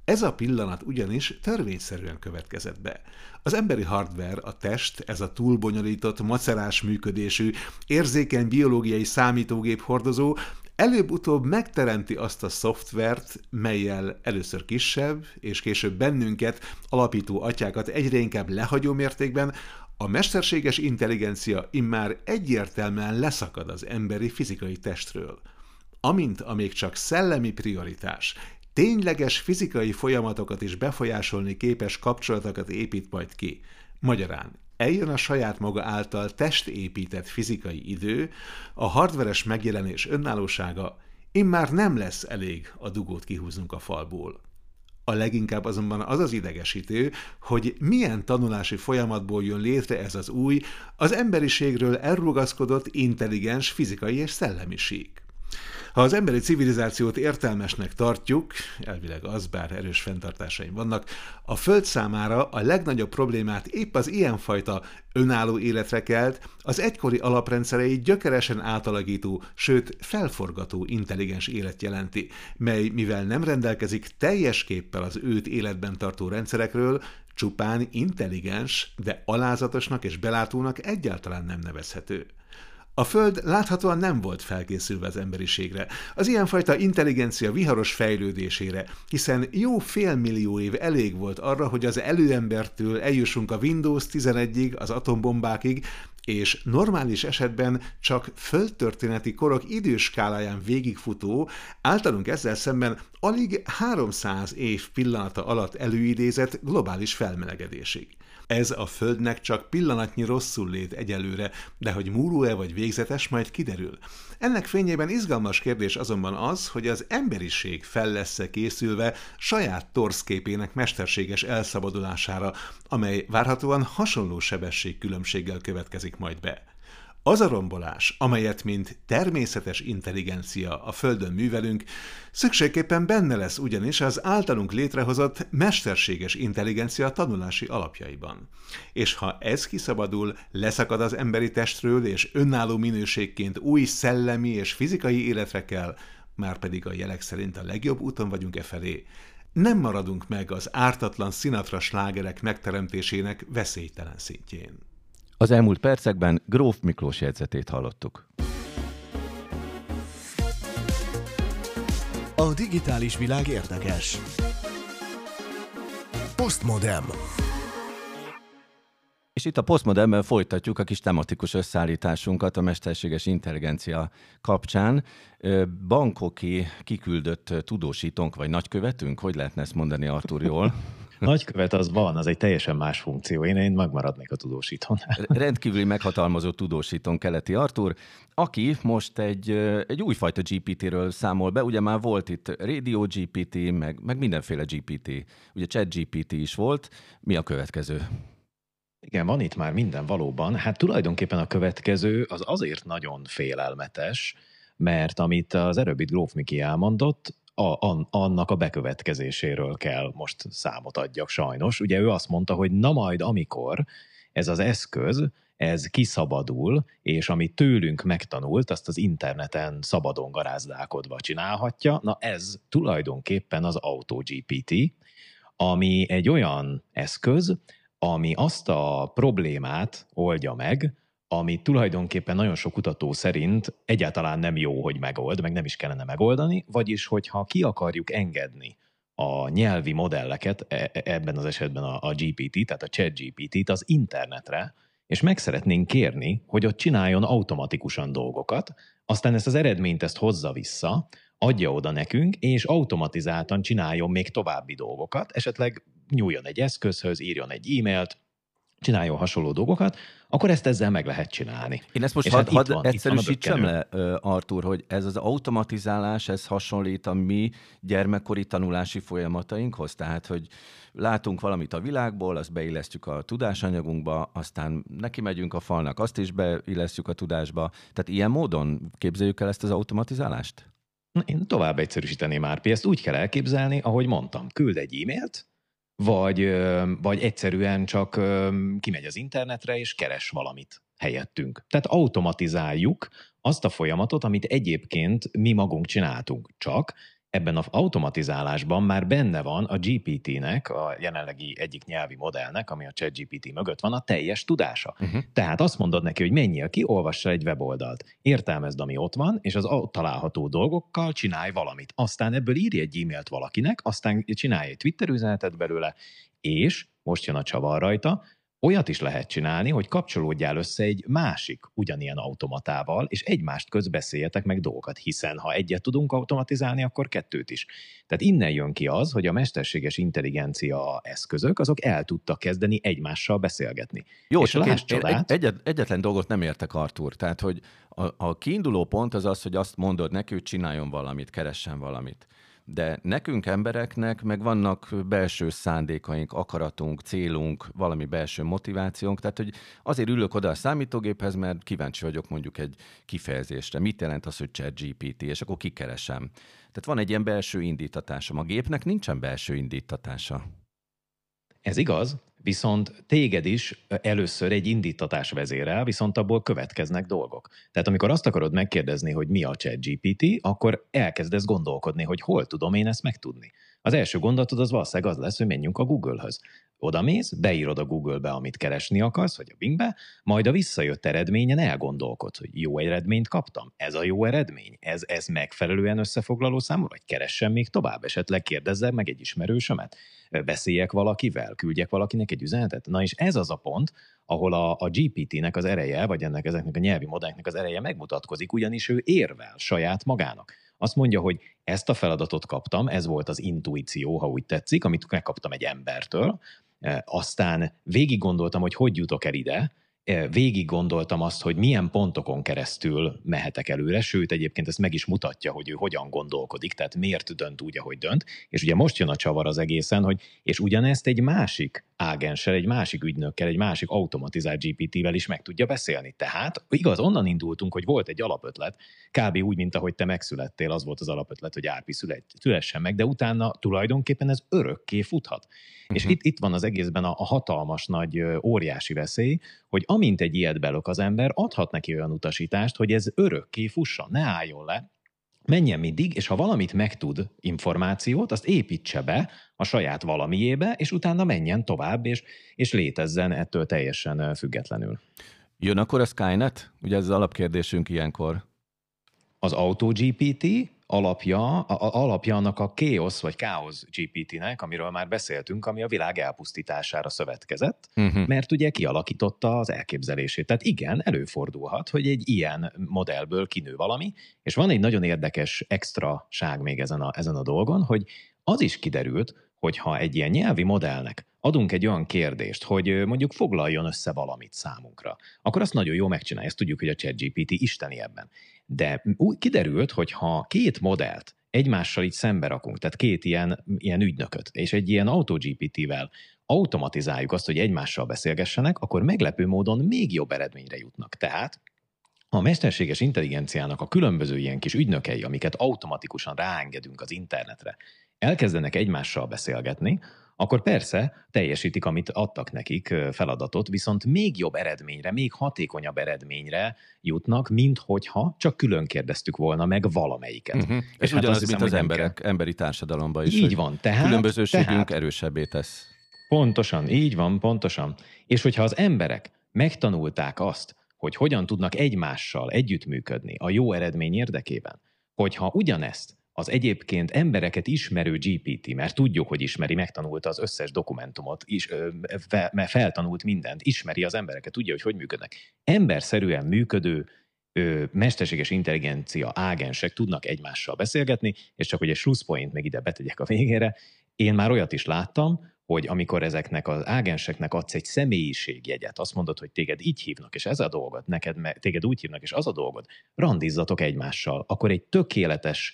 Ez a pillanat ugyanis törvényszerűen következett be. Az emberi hardware, a test, ez a túlbonyolított, macerás működésű, érzékeny biológiai számítógép hordozó előbb-utóbb megteremti azt a szoftvert, melyel először kisebb, és később bennünket, alapító atyákat egyre inkább lehagyó mértékben a mesterséges intelligencia immár egyértelműen leszakad az emberi fizikai testről. Amint a még csak szellemi prioritás, tényleges fizikai folyamatokat is befolyásolni képes kapcsolatokat épít majd ki. Magyarán eljön a saját maga által testépített fizikai idő, a hardveres megjelenés önállósága, immár nem lesz elég a dugót kihúznunk a falból. A leginkább azonban az az idegesítő, hogy milyen tanulási folyamatból jön létre ez az új, az emberiségről elrugaszkodott intelligens fizikai és szellemiség. Ha az emberi civilizációt értelmesnek tartjuk, elvileg az, bár erős fenntartásaim vannak, a Föld számára a legnagyobb problémát épp az ilyenfajta önálló életre kelt, az egykori alaprendszerei gyökeresen átalakító, sőt felforgató intelligens élet jelenti, mely mivel nem rendelkezik teljes képpel az őt életben tartó rendszerekről, csupán intelligens, de alázatosnak és belátónak egyáltalán nem nevezhető. A Föld láthatóan nem volt felkészülve az emberiségre, az ilyenfajta intelligencia viharos fejlődésére, hiszen jó félmillió év elég volt arra, hogy az előembertől eljussunk a Windows 11-ig, az atombombákig, és normális esetben csak földtörténeti korok időskáláján végigfutó, általunk ezzel szemben alig 300 év pillanata alatt előidézett globális felmelegedésig. Ez a Földnek csak pillanatnyi rosszul lét egyelőre, de hogy múló-e vagy végzetes, majd kiderül. Ennek fényében izgalmas kérdés azonban az, hogy az emberiség fel lesz-e készülve saját torszképének mesterséges elszabadulására, amely várhatóan hasonló sebességkülönbséggel következik majd be. Az a rombolás, amelyet mint természetes intelligencia a Földön művelünk, szükségképpen benne lesz ugyanis az általunk létrehozott mesterséges intelligencia tanulási alapjaiban. És ha ez kiszabadul, leszakad az emberi testről, és önálló minőségként új szellemi és fizikai életre kell, már pedig a jelek szerint a legjobb úton vagyunk e felé, nem maradunk meg az ártatlan Sinatra slágerek megteremtésének veszélytelen szintjén. Az elmúlt percekben Gróf Miklós jegyzetét hallottuk. A digitális világ érdekes. Postmodem. És itt a Postmodernben folytatjuk a kis tematikus összeállításunkat a mesterséges intelligencia kapcsán. Bankoki kiküldött tudósítónk vagy nagykövetünk, hogy lehetne ezt mondani Artur jól? Nagykövet az van, az egy teljesen más funkció. Én, én megmaradnék a tudósítónál. Rendkívüli meghatalmazott tudósítón keleti Artur, aki most egy, egy újfajta GPT-ről számol be. Ugye már volt itt Radio GPT, meg, meg mindenféle GPT. Ugye Chat GPT is volt. Mi a következő? Igen, van itt már minden valóban. Hát tulajdonképpen a következő az azért nagyon félelmetes, mert amit az erőbit Gróf Miki elmondott, a, a, annak a bekövetkezéséről kell most számot adjak sajnos. Ugye ő azt mondta, hogy na majd amikor ez az eszköz, ez kiszabadul, és ami tőlünk megtanult, azt az interneten szabadon garázdálkodva csinálhatja, na ez tulajdonképpen az AutoGPT, ami egy olyan eszköz, ami azt a problémát oldja meg, ami tulajdonképpen nagyon sok kutató szerint egyáltalán nem jó, hogy megold, meg nem is kellene megoldani, vagyis hogyha ki akarjuk engedni a nyelvi modelleket, e, e, ebben az esetben a, a GPT, tehát a chat GPT-t az internetre, és meg szeretnénk kérni, hogy ott csináljon automatikusan dolgokat, aztán ezt az eredményt ezt hozza vissza, adja oda nekünk, és automatizáltan csináljon még további dolgokat, esetleg nyúljon egy eszközhöz, írjon egy e-mailt, csináljon hasonló dolgokat, akkor ezt ezzel meg lehet csinálni. Én ezt most és hadd had, egyszerűsítsem le, Artur, hogy ez az automatizálás, ez hasonlít a mi gyermekkori tanulási folyamatainkhoz, tehát, hogy látunk valamit a világból, azt beillesztjük a tudásanyagunkba, aztán neki megyünk a falnak, azt is beillesztjük a tudásba. Tehát ilyen módon képzeljük el ezt az automatizálást? Én tovább egyszerűsíteném már. Ezt úgy kell elképzelni, ahogy mondtam, küld egy e-mailt, vagy, vagy egyszerűen csak kimegy az internetre és keres valamit helyettünk. Tehát automatizáljuk azt a folyamatot, amit egyébként mi magunk csináltunk, csak ebben az automatizálásban már benne van a GPT-nek, a jelenlegi egyik nyelvi modellnek, ami a ChatGPT mögött van, a teljes tudása. Uh-huh. Tehát azt mondod neki, hogy menjél ki, olvassa egy weboldalt, értelmezd, ami ott van, és az ott található dolgokkal csinálj valamit. Aztán ebből írj egy e-mailt valakinek, aztán csinálj egy Twitter üzenetet belőle, és most jön a csavar rajta, Olyat is lehet csinálni, hogy kapcsolódjál össze egy másik ugyanilyen automatával, és egymást közbeszéljetek meg dolgokat, hiszen ha egyet tudunk automatizálni, akkor kettőt is. Tehát innen jön ki az, hogy a mesterséges intelligencia eszközök, azok el tudtak kezdeni egymással beszélgetni. Jó, és csak én, csodát, egy, egyet, egyetlen dolgot nem értek, Artur. Tehát, hogy a, a kiinduló pont az az, hogy azt mondod neki, hogy csináljon valamit, keressen valamit de nekünk embereknek meg vannak belső szándékaink, akaratunk, célunk, valami belső motivációnk, tehát hogy azért ülök oda a számítógéphez, mert kíváncsi vagyok mondjuk egy kifejezésre. Mit jelent az, hogy chat GPT, és akkor kikeresem. Tehát van egy ilyen belső indítatásom. A gépnek nincsen belső indítatása. Ez igaz, viszont téged is először egy indítatás vezérel, viszont abból következnek dolgok. Tehát amikor azt akarod megkérdezni, hogy mi a ChatGPT, akkor elkezdesz gondolkodni, hogy hol tudom én ezt megtudni. Az első gondolatod az valószínűleg az lesz, hogy menjünk a Google-höz. Oda mész, beírod a Google-be, amit keresni akarsz, vagy a Bing-be, majd a visszajött eredményen elgondolkodsz, hogy jó eredményt kaptam, ez a jó eredmény, ez, ez megfelelően összefoglaló számú, vagy keressen még tovább, esetleg kérdezzel meg egy ismerősömet, beszéljek valakivel, küldjek valakinek egy üzenetet. Na és ez az a pont, ahol a, a GPT-nek az ereje, vagy ennek ezeknek a nyelvi modelleknek az ereje megmutatkozik, ugyanis ő érvel saját magának. Azt mondja, hogy ezt a feladatot kaptam, ez volt az intuíció, ha úgy tetszik, amit megkaptam egy embertől, aztán végig gondoltam, hogy hogy jutok el ide, végig gondoltam azt, hogy milyen pontokon keresztül mehetek előre, sőt egyébként ezt meg is mutatja, hogy ő hogyan gondolkodik, tehát miért dönt úgy, ahogy dönt, és ugye most jön a csavar az egészen, hogy és ugyanezt egy másik ágenssel, egy másik ügynökkel, egy másik automatizált GPT-vel is meg tudja beszélni. Tehát igaz, onnan indultunk, hogy volt egy alapötlet, kb. úgy, mint ahogy te megszülettél, az volt az alapötlet, hogy Árpi szülessen meg, de utána tulajdonképpen ez örökké futhat. Uh-huh. És mhm. itt, itt van az egészben a, a hatalmas nagy óriási veszély, hogy amint egy ilyet belök az ember, adhat neki olyan utasítást, hogy ez örökké fusson, ne álljon le, menjen mindig, és ha valamit megtud információt, azt építse be a saját valamiébe, és utána menjen tovább, és, és létezzen ettől teljesen függetlenül. Jön akkor a Skynet? Ugye ez az alapkérdésünk ilyenkor. Az AutoGPT alapja, a, alapja annak a Chaos vagy Chaos GPT-nek, amiről már beszéltünk, ami a világ elpusztítására szövetkezett, uh-huh. mert ugye kialakította az elképzelését. Tehát igen, előfordulhat, hogy egy ilyen modellből kinő valami, és van egy nagyon érdekes extraság még ezen a, ezen a dolgon, hogy az is kiderült, hogyha egy ilyen nyelvi modellnek adunk egy olyan kérdést, hogy mondjuk foglaljon össze valamit számunkra, akkor azt nagyon jó megcsinálja. Ezt tudjuk, hogy a ChatGPT isteni ebben. De úgy kiderült, hogy ha két modellt egymással így szembe rakunk, tehát két ilyen, ilyen ügynököt, és egy ilyen AutoGPT-vel automatizáljuk azt, hogy egymással beszélgessenek, akkor meglepő módon még jobb eredményre jutnak. Tehát a mesterséges intelligenciának a különböző ilyen kis ügynökei, amiket automatikusan ráengedünk az internetre, elkezdenek egymással beszélgetni, akkor persze teljesítik, amit adtak nekik feladatot, viszont még jobb eredményre, még hatékonyabb eredményre jutnak, mint hogyha csak külön kérdeztük volna meg valamelyiket. Uh-huh. És, és hát ugyanaz, hiszem, mint az emberek, kell... emberi társadalomban is. Így van. Tehát, különbözőségünk tehát, erősebbé tesz. Pontosan, így van, pontosan. És hogyha az emberek megtanulták azt, hogy hogyan tudnak egymással együttműködni a jó eredmény érdekében, hogyha ugyanezt az egyébként embereket ismerő GPT, mert tudjuk, hogy ismeri, megtanulta az összes dokumentumot, is, mert feltanult mindent, ismeri az embereket, tudja, hogy hogy működnek. Emberszerűen működő ö, mesterséges intelligencia ágensek tudnak egymással beszélgetni, és csak hogy egy slusszpoint még ide betegyek a végére, én már olyat is láttam, hogy amikor ezeknek az ágenseknek adsz egy személyiségjegyet, azt mondod, hogy téged így hívnak, és ez a dolgod, neked téged úgy hívnak, és az a dolgod, randizzatok egymással, akkor egy tökéletes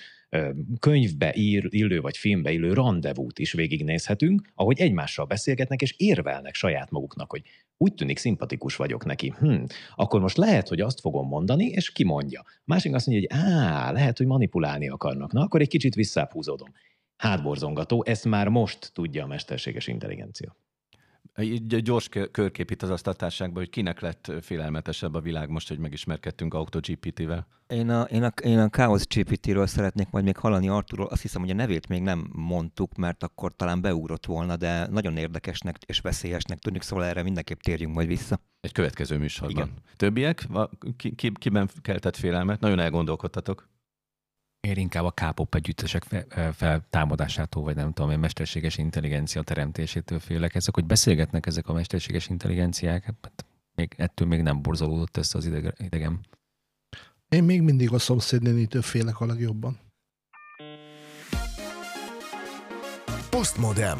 könyvbe ír, illő vagy filmbe illő rendezvút is végignézhetünk, ahogy egymással beszélgetnek és érvelnek saját maguknak, hogy úgy tűnik szimpatikus vagyok neki. Hm, akkor most lehet, hogy azt fogom mondani, és kimondja. Másik azt mondja, hogy á, lehet, hogy manipulálni akarnak. Na, akkor egy kicsit visszább Hátborzongató, ezt már most tudja a mesterséges intelligencia. Egy gyors körkép itt az asztaltárságban, hogy kinek lett félelmetesebb a világ most, hogy megismerkedtünk AutoGPT-vel? Én a, én a, én a Chaos GPT-ről szeretnék majd még hallani Arturról. Azt hiszem, hogy a nevét még nem mondtuk, mert akkor talán beugrott volna, de nagyon érdekesnek és veszélyesnek tűnik, szóval erre mindenképp térjünk majd vissza. Egy következő műsorban. Igen. Többiek? Ki, ki, kiben keltett félelmet? Nagyon elgondolkodtatok. Én inkább a K-pop együttesek feltámadásától, vagy nem tudom, a mesterséges intelligencia teremtésétől félek. Ezek, hogy beszélgetnek ezek a mesterséges intelligenciák, hát még, ettől még nem borzolódott össze az idegem. Én még mindig a szomszédnénitől félek a legjobban. Postmodem.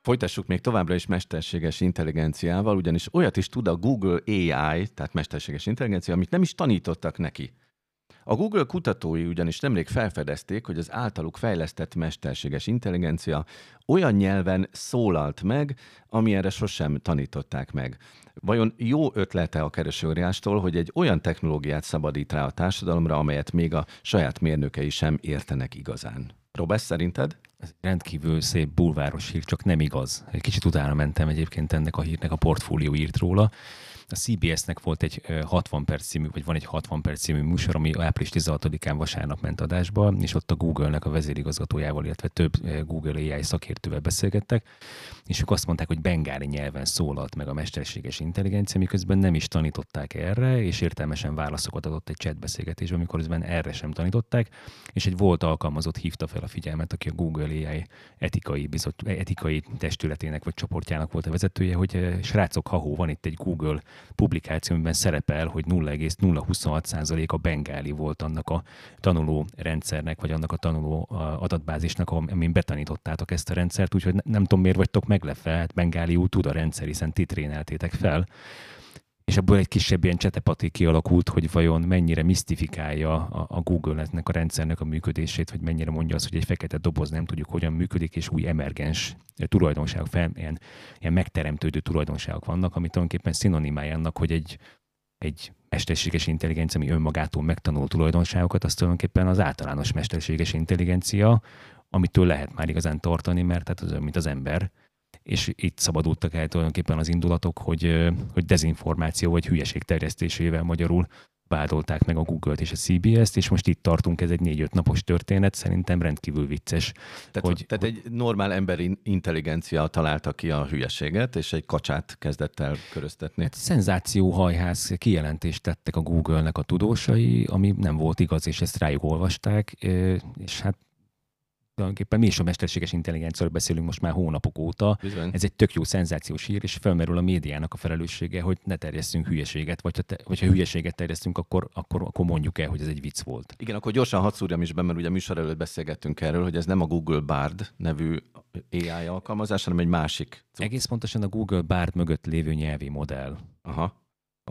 Folytassuk még továbbra is mesterséges intelligenciával, ugyanis olyat is tud a Google AI, tehát mesterséges intelligencia, amit nem is tanítottak neki. A Google kutatói ugyanis nemrég felfedezték, hogy az általuk fejlesztett mesterséges intelligencia olyan nyelven szólalt meg, ami erre sosem tanították meg. Vajon jó ötlete a keresőriástól, hogy egy olyan technológiát szabadít rá a társadalomra, amelyet még a saját mérnökei sem értenek igazán? Robesz, szerinted? Ez rendkívül szép bulváros hír, csak nem igaz. Egy kicsit utána mentem egyébként ennek a hírnek, a portfólió írt róla. A CBS-nek volt egy 60 perc című, vagy van egy 60 perc című műsor, ami április 16-án vasárnap ment adásba, és ott a Google-nek a vezérigazgatójával, illetve több Google AI szakértővel beszélgettek, és ők azt mondták, hogy bengáli nyelven szólalt meg a mesterséges intelligencia, miközben nem is tanították erre, és értelmesen válaszokat adott egy chatbeszélgetésben, amikor közben erre sem tanították, és egy volt alkalmazott hívta fel a figyelmet, aki a Google AI etikai, bizot, etikai testületének vagy csoportjának volt a vezetője, hogy srácok, ha van itt egy Google publikációban szerepel, hogy 0,026% a bengáli volt annak a tanuló rendszernek, vagy annak a tanuló adatbázisnak, amin betanítottátok ezt a rendszert, úgyhogy nem tudom, miért vagytok meglepve, hát bengáliul tud a rendszer, hiszen titréneltétek fel és ebből egy kisebb ilyen csetepati kialakult, hogy vajon mennyire misztifikálja a, a Google-nek a rendszernek a működését, vagy mennyire mondja azt, hogy egy fekete doboz nem tudjuk, hogyan működik, és új emergens tulajdonságok, fel, ilyen, ilyen megteremtődő tulajdonságok vannak, ami tulajdonképpen szinonimája annak, hogy egy, egy mesterséges intelligencia, ami önmagától megtanul tulajdonságokat, az tulajdonképpen az általános mesterséges intelligencia, amitől lehet már igazán tartani, mert tehát az, mint az ember, és itt szabadultak el tulajdonképpen az indulatok, hogy, hogy dezinformáció vagy hülyeség terjesztésével magyarul vádolták meg a Google-t és a CBS-t, és most itt tartunk, ez egy négy-öt napos történet, szerintem rendkívül vicces. Tehát, hogy, tehát egy normál emberi intelligencia találta ki a hülyeséget, és egy kacsát kezdett el köröztetni. Hát szenzációhajház kijelentést tettek a Google-nek a tudósai, ami nem volt igaz, és ezt rájuk olvasták, és hát tulajdonképpen mi is a mesterséges intelligenciáról beszélünk most már hónapok óta. Bizony. Ez egy tök jó szenzációs hír, és felmerül a médiának a felelőssége, hogy ne terjesszünk hülyeséget, vagy ha, te, vagy ha hülyeséget terjesztünk, akkor, akkor, akkor mondjuk el, hogy ez egy vicc volt. Igen, akkor gyorsan hadd szúrjam is be, mert ugye műsor előtt beszélgettünk erről, hogy ez nem a Google Bard nevű AI alkalmazás, hanem egy másik. Egész pontosan a Google Bard mögött lévő nyelvi modell. Aha.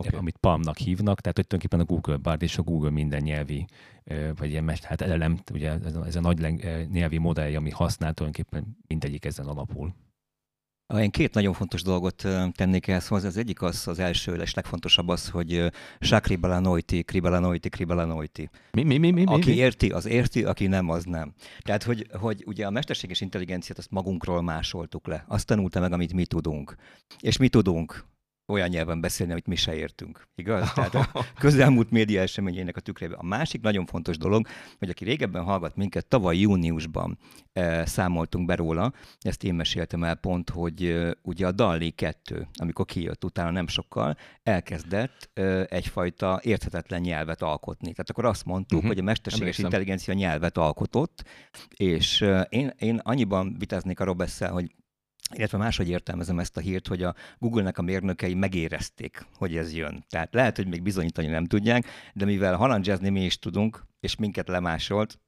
Okay. Amit PAM-nak hívnak, tehát hogy tulajdonképpen a Google Bard és a Google minden nyelvi, vagy ilyen, hát LLM, ugye ez a, nagy nyelvi modell, ami használ, tulajdonképpen mindegyik ezen alapul. Én két nagyon fontos dolgot tennék ehhez hozzá. Az egyik az, az első és legfontosabb az, hogy Sakribelanoiti, Kribelanoiti, Kribelanoiti. Mi, mi, mi, mi, mi? Aki mi? érti, az érti, aki nem, az nem. Tehát, hogy, hogy ugye a mesterséges intelligenciát azt magunkról másoltuk le. Azt tanulta meg, amit mi tudunk. És mi tudunk olyan nyelven beszélni, amit mi se értünk. Igaz? Tehát a közelmúlt média eseményeinek a tükrében. A másik nagyon fontos dolog, hogy aki régebben hallgat minket, tavaly júniusban e, számoltunk be róla, ezt én meséltem el pont, hogy e, ugye a Dalli 2, amikor kijött utána nem sokkal, elkezdett e, egyfajta érthetetlen nyelvet alkotni. Tehát akkor azt mondtuk, uh-huh. hogy a mesterséges Emlékszem. intelligencia nyelvet alkotott, és e, én, én annyiban vitáznék a Robesszel, hogy illetve máshogy értelmezem ezt a hírt, hogy a Google-nek a mérnökei megérezték, hogy ez jön. Tehát lehet, hogy még bizonyítani nem tudják, de mivel halandzsázni mi is tudunk, és minket lemásolt,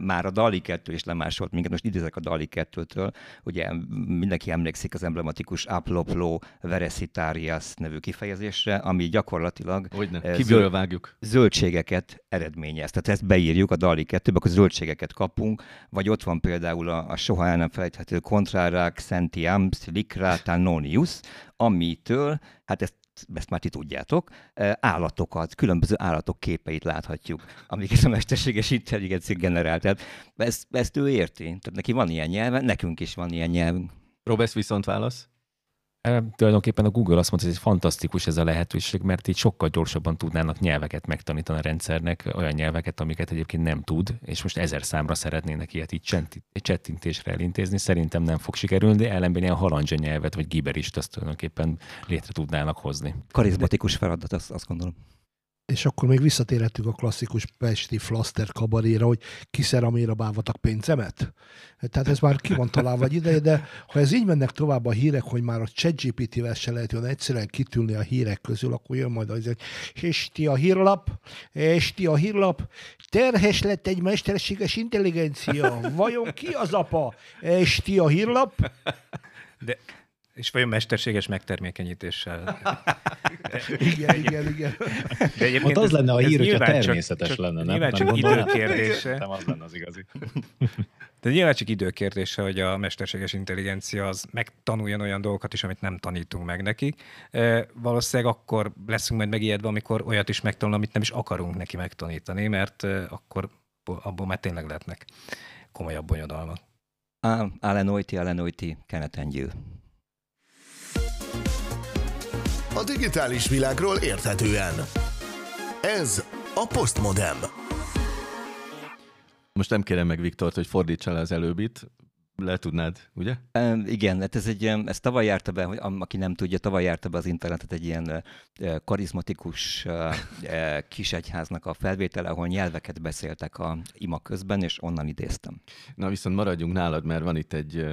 már a Dali 2 is lemásolt minket, most idézek a Dali 2-től, ugye mindenki emlékszik az emblematikus Aploplo Veresitarias nevű kifejezésre, ami gyakorlatilag zöld- vágjuk. zöldségeket eredményez. Tehát ezt beírjuk a DALI 2 akkor zöldségeket kapunk, vagy ott van például a, a soha el nem felejthető Contrara Xentiams Licratanonius, amitől, hát ezt ezt már ti tudjátok, állatokat, különböző állatok képeit láthatjuk, amiket a mesterséges intelligencia generál. Tehát ezt, ezt ő érti. Tehát neki van ilyen nyelve, nekünk is van ilyen nyelvünk. Robesz viszont válasz? Tulajdonképpen a Google azt mondta, hogy ez fantasztikus ez a lehetőség, mert így sokkal gyorsabban tudnának nyelveket megtanítani a rendszernek, olyan nyelveket, amiket egyébként nem tud, és most ezer számra szeretnének ilyet így csettintésre elintézni. Szerintem nem fog sikerülni, de ellenben ilyen halandzsa nyelvet, vagy giberist azt tulajdonképpen létre tudnának hozni. Karizmatikus feladat, azt, azt gondolom. És akkor még visszatérhetünk a klasszikus pesti flaster kabaréra, hogy kiszeraméra bávatak pénzemet. Tehát ez már ki van találva egy ideje, de ha ez így mennek tovább a hírek, hogy már a ChatGPT-vel se lehet olyan egyszerűen kitűnni a hírek közül, akkor jön majd az, hogy és ti a hírlap, és ti a hírlap, terhes lett egy mesterséges intelligencia, vajon ki az apa? És ti a hírlap, De, és vajon mesterséges megtermékenyítéssel? igen, igen, igen. De egyébként Ott az ez- lenne a hír, hogyha természetes csak, lenne, nem? Nyilván Nem csak időkérdése. Szerintem az lenne az igazi. De nyilván csak időkérdése, hogy a mesterséges intelligencia az megtanuljon olyan dolgokat is, amit nem tanítunk meg neki. E, valószínűleg akkor leszünk majd megijedve, amikor olyat is megtanul, amit nem is akarunk neki megtanítani, mert e, akkor abból már tényleg lehetnek komolyabb bonyodalmak. Á, Alenoiti, Alenoiti, Kenneth and A digitális világról érthetően. Ez a Postmodem. Most nem kérem meg Viktort, hogy fordítsa le az előbbit. Le tudnád, ugye? Um, igen, hát ez egy, ez tavaly járta be, hogy am- aki nem tudja, tavaly járta be az internetet egy ilyen karizmatikus kisegyháznak a felvétele, ahol nyelveket beszéltek a ima közben, és onnan idéztem. Na viszont maradjunk nálad, mert van itt egy,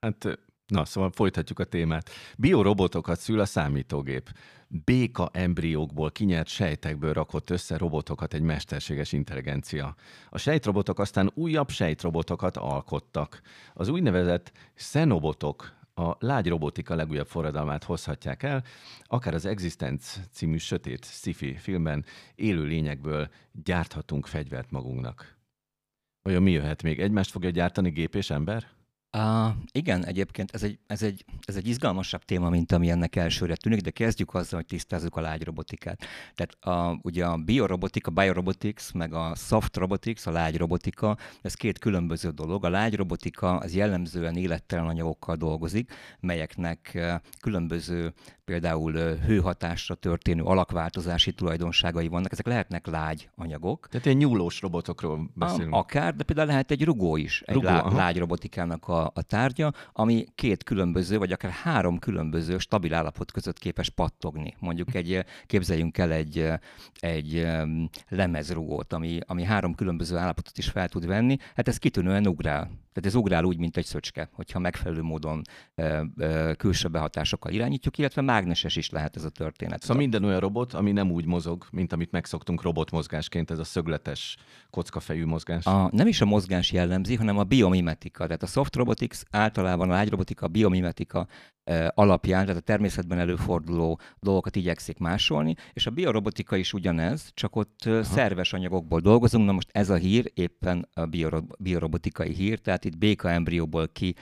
hát, na szóval folytatjuk a témát. Biorobotokat szül a számítógép. Béka embriókból kinyert sejtekből rakott össze robotokat egy mesterséges intelligencia. A sejtrobotok aztán újabb sejtrobotokat alkottak. Az úgynevezett szenobotok a lágy robotika legújabb forradalmát hozhatják el, akár az Existence című sötét sci-fi filmben élő lényekből gyárthatunk fegyvert magunknak. Vajon mi jöhet még? Egymást fogja gyártani gép és ember? Uh, igen, egyébként ez egy, ez, egy, ez egy izgalmasabb téma, mint ami ennek elsőre tűnik, de kezdjük azzal, hogy tisztázzuk a lágyrobotikát. Tehát a, ugye a biorobotika, biorobotics, meg a soft robotics, a lágyrobotika, ez két különböző dolog. A lágyrobotika az jellemzően élettelen anyagokkal dolgozik, melyeknek különböző például hőhatásra történő alakváltozási tulajdonságai vannak. Ezek lehetnek lágy anyagok, Tehát ilyen nyúlós robotokról beszélünk. Akár, de például lehet egy rugó is, egy Rugó, lá- aha. lágy robotikának a a, tárgya, ami két különböző, vagy akár három különböző stabil állapot között képes pattogni. Mondjuk egy, képzeljünk el egy, egy lemezrugót, ami, ami három különböző állapotot is fel tud venni, hát ez kitűnően ugrál. Tehát ez ugrál úgy, mint egy szöcske, hogyha megfelelő módon ö, ö, külső behatásokkal irányítjuk, illetve mágneses is lehet ez a történet. Szóval minden olyan robot, ami nem úgy mozog, mint amit megszoktunk robotmozgásként, ez a szögletes kockafejű mozgás. A, nem is a mozgás jellemzi, hanem a biomimetika. Tehát a soft robotics általában a lágyrobotika, a biomimetika alapján, tehát a természetben előforduló dolgokat igyekszik másolni, és a biorobotika is ugyanez, csak ott Aha. szerves anyagokból dolgozunk. Na most ez a hír éppen a biorobotikai hír, tehát itt béka embrióból ki,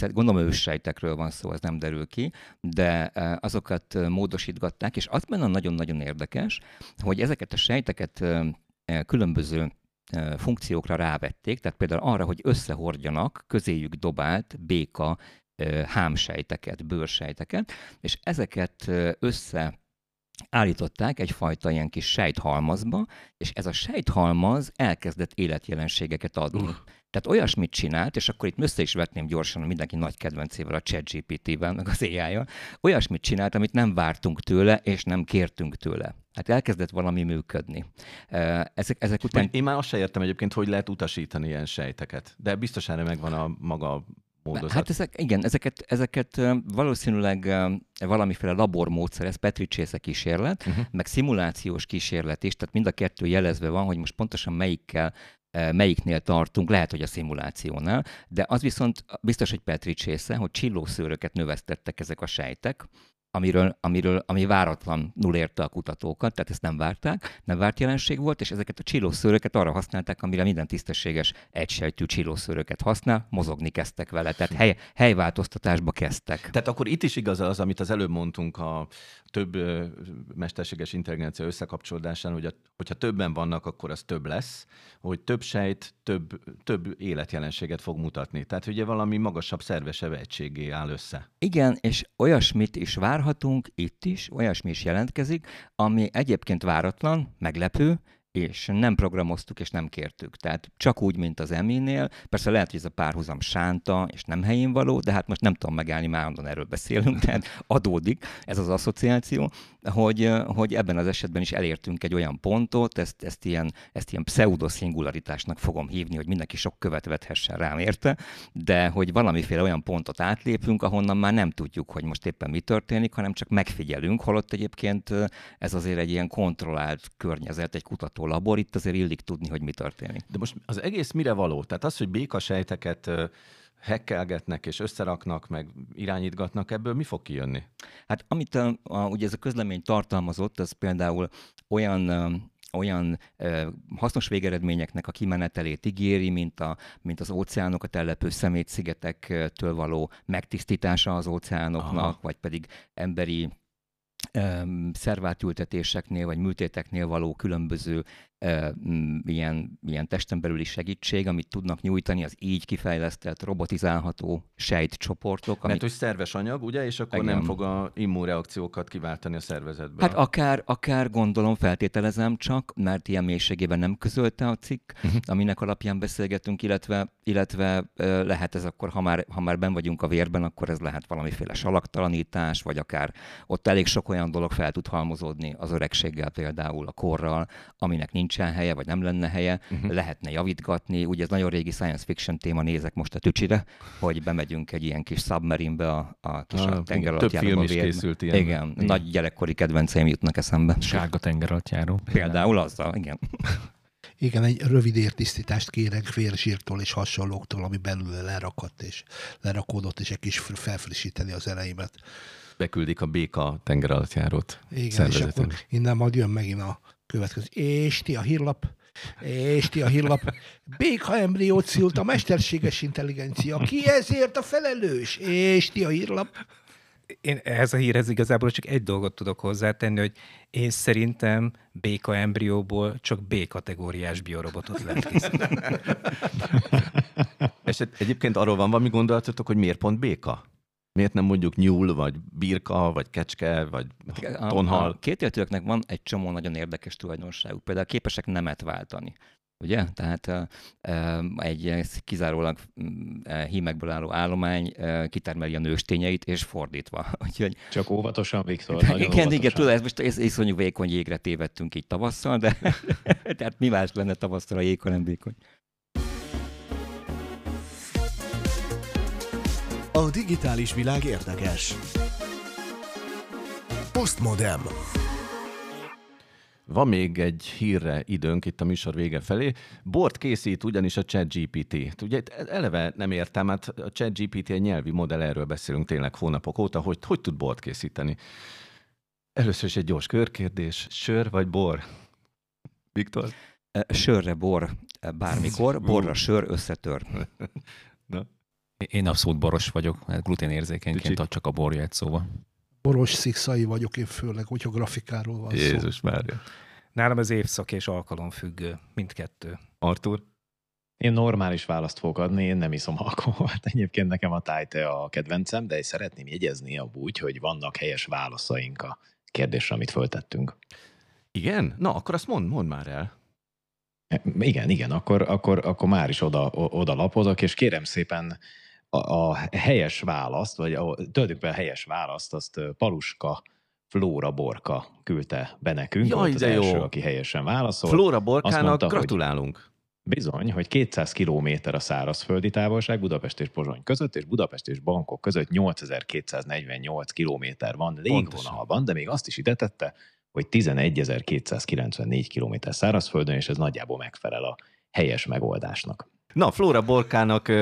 gondolom őssejtekről van szó, ez nem derül ki, de azokat módosítgatták, és az benne nagyon-nagyon érdekes, hogy ezeket a sejteket különböző funkciókra rávették, tehát például arra, hogy összehordjanak közéjük dobált béka hámsejteket, bőrsejteket, és ezeket össze állították egyfajta ilyen kis sejthalmazba, és ez a sejthalmaz elkezdett életjelenségeket adni. Uh. Tehát olyasmit csinált, és akkor itt össze is vetném gyorsan mindenki nagy kedvencével, a ChatGPT-vel, meg az ai olyasmit csinált, amit nem vártunk tőle, és nem kértünk tőle. Hát elkezdett valami működni. Ezek, ezek után... Én már azt se értem egyébként, hogy lehet utasítani ilyen sejteket, de biztos erre megvan a maga módozat. Hát ezek, igen, ezeket, ezeket valószínűleg valamiféle labormódszer, ez Petri Csésze kísérlet, uh-huh. meg szimulációs kísérlet is, tehát mind a kettő jelezve van, hogy most pontosan melyikkel melyiknél tartunk, lehet, hogy a szimulációnál, de az viszont biztos, hogy Petri Csésze, hogy csillószőröket növesztettek ezek a sejtek, amiről, amiről, ami váratlanul érte a kutatókat, tehát ezt nem várták, nem várt jelenség volt, és ezeket a csillószőröket arra használták, amire minden tisztességes egysejtű csillószőröket használ, mozogni kezdtek vele, tehát hely, helyváltoztatásba kezdtek. Tehát akkor itt is igaz az, amit az előbb mondtunk a több mesterséges intelligencia összekapcsolódásán, hogy a, hogyha többen vannak, akkor az több lesz, hogy több sejt több, több életjelenséget fog mutatni. Tehát ugye valami magasabb, szervesebb egységé áll össze. Igen, és olyasmit is várhatunk itt is, olyasmi is jelentkezik, ami egyébként váratlan, meglepő, és nem programoztuk, és nem kértük. Tehát csak úgy, mint az Eminél. Persze lehet, hogy ez a párhuzam sánta, és nem helyén való, de hát most nem tudom megállni, már erről beszélünk, tehát adódik ez az asszociáció, hogy, hogy ebben az esetben is elértünk egy olyan pontot, ezt, ezt ilyen, ezt ilyen pseudo-szingularitásnak fogom hívni, hogy mindenki sok követ vethessen rám érte, de hogy valamiféle olyan pontot átlépünk, ahonnan már nem tudjuk, hogy most éppen mi történik, hanem csak megfigyelünk, holott egyébként ez azért egy ilyen kontrollált környezet, egy kutató labor, itt azért illik tudni, hogy mi történik. De most az egész mire való? Tehát az, hogy békasejteket hekkelgetnek és összeraknak, meg irányítgatnak, ebből mi fog kijönni? Hát amit a, a, ugye ez a közlemény tartalmazott, az például olyan olyan ö, hasznos végeredményeknek a kimenetelét ígéri, mint, a, mint az óceánokat ellepő szemétszigetektől való megtisztítása az óceánoknak, Aha. vagy pedig emberi szervátültetéseknél vagy műtéteknél való különböző ilyen, ilyen testen belüli segítség, amit tudnak nyújtani az így kifejlesztett, robotizálható sejtcsoportok. Mert hogy szerves anyag, ugye, és akkor igen. nem fog a immunreakciókat kiváltani a szervezetben. Hát akár, akár gondolom, feltételezem csak, mert ilyen mélységében nem közölte a cikk, uh-huh. aminek alapján beszélgetünk, illetve, illetve lehet ez akkor, ha már, ha már ben vagyunk a vérben, akkor ez lehet valamiféle salaktalanítás, vagy akár ott elég sok olyan dolog fel tud halmozódni az öregséggel például, a korral, aminek nincs nincsen helye, vagy nem lenne helye, uh-huh. lehetne javítgatni. Ugye ez nagyon régi science fiction téma, nézek most a tücsire, hogy bemegyünk egy ilyen kis submarine a, a kis ah, tenger alatt Több film is készült ilyen. Igen, igen, nagy gyerekkori kedvenceim jutnak eszembe. Sárga tenger alatt járó. Például azzal, igen. Igen, egy rövid értisztítást kérek vérzsírtól és hasonlóktól, ami belül lerakadt és lerakódott, és egy kis felfrissíteni az ereimet. Beküldik a béka tengeralattjárót. Igen, és akkor innen majd jön megint a Következő. És ti a hírlap. És ti a hírlap. Béka embriót szült a mesterséges intelligencia. Ki ezért a felelős? És ti a hírlap. Én ehhez a hírhez igazából csak egy dolgot tudok hozzátenni, hogy én szerintem béka embrióból csak B-kategóriás biorobotot lehet készíteni. És egyébként arról van valami gondolatotok, hogy miért pont béka? Miért nem mondjuk nyúl, vagy birka, vagy kecske, vagy tonhal? A, a kétéltőeknek van egy csomó nagyon érdekes tulajdonságuk. Például képesek nemet váltani. ugye? Tehát egy kizárólag mm, hímekből álló állomány kitermeli a nőstényeit, és fordítva. Úgyhogy... Csak óvatosan, Viktor. Igen, óvatosan. igen, tudod, ez most ez iszonyú vékony jégre tévedtünk így tavasszal, de tehát mi más lenne tavasszal a jég, nem vékony. A digitális világ érdekes. Postmodem. Van még egy hírre időnk itt a műsor vége felé. Bort készít ugyanis a ChatGPT. Ugye eleve nem értem, hát a ChatGPT egy nyelvi modell, erről beszélünk tényleg hónapok óta, hogy hogy tud bort készíteni. Először is egy gyors körkérdés. Sör vagy bor? Viktor? Sörre bor bármikor, borra sör összetör. Na. Én abszolút boros vagyok, mert gluténérzékenyként ad csak a borja egy szóval boros szikszai vagyok én főleg, hogyha grafikáról van Jézus szó. Mária. Nálam az évszak és alkalom függő, mindkettő. Artur? Én normális választ fogok adni, én nem iszom alkoholt. Egyébként nekem a tájte a kedvencem, de szeretném jegyezni úgy, hogy vannak helyes válaszaink a kérdésre, amit föltettünk. Igen? Na, akkor azt mond, mond már el. Igen, igen, akkor, akkor, akkor már is oda, oda lapozok, és kérem szépen a, a helyes választ, vagy a, tulajdonképpen a helyes választ, azt Paluska Flóra Borka küldte be nekünk. Jaj, az de első, jó. aki helyesen válaszol. Flóra Borkának mondta, gratulálunk. Hogy bizony, hogy 200 km a szárazföldi távolság Budapest és Pozsony között, és Budapest és Bankok között 8248 km van légvonalban, de még azt is ide tette, hogy 11.294 km szárazföldön, és ez nagyjából megfelel a helyes megoldásnak. Na, Flóra Borkának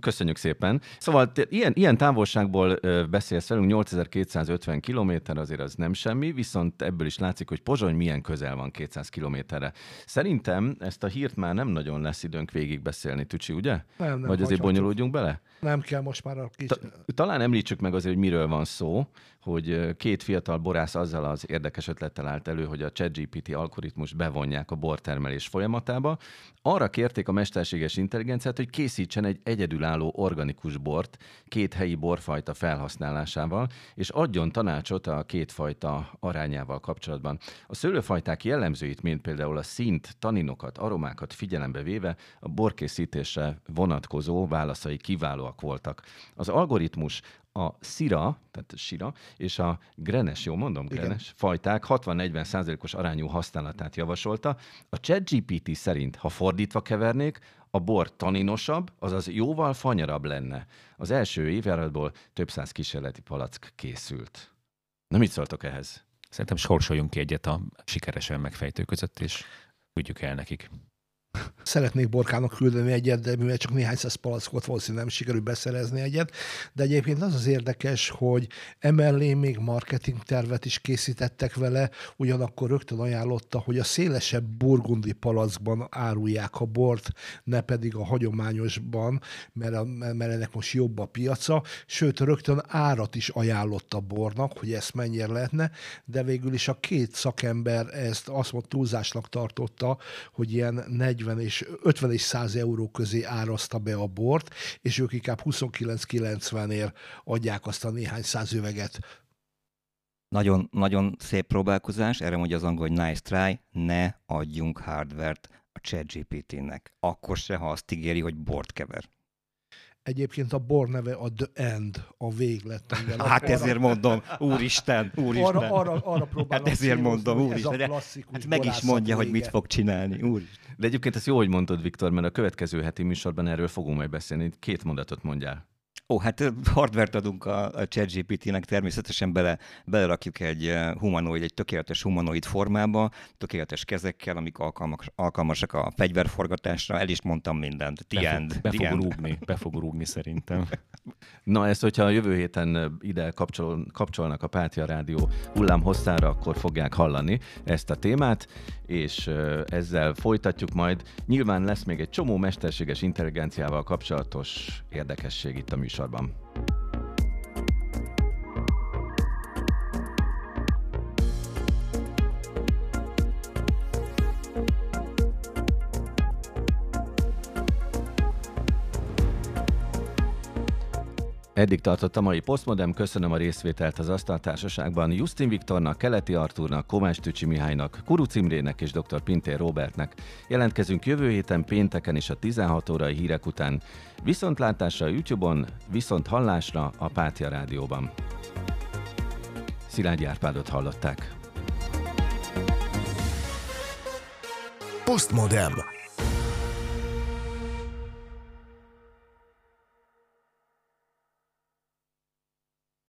köszönjük szépen. Szóval ilyen, ilyen távolságból beszélsz velünk, 8250 km, azért az nem semmi, viszont ebből is látszik, hogy Pozsony milyen közel van 200 kilométerre. Szerintem ezt a hírt már nem nagyon lesz időnk végigbeszélni, Tücsi, ugye? Nem, nem Vagy azért bonyolódjunk bele? Nem kell most már a kis... Ta, talán említsük meg azért, hogy miről van szó, hogy két fiatal borász azzal az érdekes ötlettel állt elő, hogy a ChatGPT algoritmus bevonják a bortermelés folyamatába. Arra kérték a mesterséges intelligenciát, hogy készítsen egy egyedülálló organikus bort két helyi borfajta felhasználásával, és adjon tanácsot a két fajta arányával kapcsolatban. A szőlőfajták jellemzőit, mint például a szint, taninokat, aromákat figyelembe véve a borkészítésre vonatkozó válaszai kiválóak voltak. Az algoritmus a Sira, tehát Sira, és a Grenes, jó mondom, Grenes Igen. fajták 60-40 százalékos arányú használatát javasolta. A ChatGPT szerint, ha fordítva kevernék, a bor taninosabb, azaz jóval fanyarabb lenne. Az első évjáratból több száz kísérleti palack készült. Na mit szóltok ehhez? Szerintem sorsoljunk ki egyet a sikeresen megfejtő között, és küldjük el nekik. Szeretnék Borkának küldeni egyet, de mivel csak néhány száz palackot valószínűleg nem sikerül beszerezni egyet. De egyébként az az érdekes, hogy emellé még marketing tervet is készítettek vele, ugyanakkor rögtön ajánlotta, hogy a szélesebb burgundi palackban árulják a bort, ne pedig a hagyományosban, mert, a, mert ennek most jobb a piaca, sőt rögtön árat is ajánlott a bornak, hogy ezt mennyire lehetne, de végül is a két szakember ezt azt mondta, túlzásnak tartotta, hogy ilyen 40 40 és 50 és 100 euró közé árazta be a bort, és ők inkább 29-90-ért adják azt a néhány száz üveget. Nagyon, nagyon szép próbálkozás, erre mondja az angol, hogy nice try, ne adjunk hardvert a ChatGPT-nek. Akkor se, ha azt ígéri, hogy bort kever. Egyébként a bor neve a The End, a véglet. Igen, hát arra, ezért mondom, úristen, úristen. Arra, arra, arra hát ezért mondom, úristen. Hát meg is mondja, vége. hogy mit fog csinálni, úristen. De egyébként ezt jó, hogy mondtad, Viktor, mert a következő heti műsorban erről fogunk majd beszélni. Két mondatot mondjál. Ó, hát hardvert adunk a, a ChatGPT-nek, természetesen bele, belerakjuk egy humanoid, egy tökéletes humanoid formába, tökéletes kezekkel, amik alkalmas, alkalmasak a fegyverforgatásra, el is mondtam mindent. The be end. Be fog rúgni, be fog rúgni szerintem. Na ezt, hogyha a jövő héten ide kapcsol, kapcsolnak a Pátia Rádió hullám hosszára, akkor fogják hallani ezt a témát, és ezzel folytatjuk majd. Nyilván lesz még egy csomó mesterséges intelligenciával kapcsolatos érdekesség itt a műsorban. Eddig tartott a mai Postmodem, köszönöm a részvételt az Asztaltársaságban Justin Viktornak, Keleti Artúrnak, Kovács Tücsi Mihálynak, Kuruc Imrének és dr. Pintér Robertnek. Jelentkezünk jövő héten pénteken és a 16 órai hírek után. Viszontlátásra a YouTube-on, viszont hallásra a Pátia Rádióban. Szilágyi Árpádot hallották. Postmodem.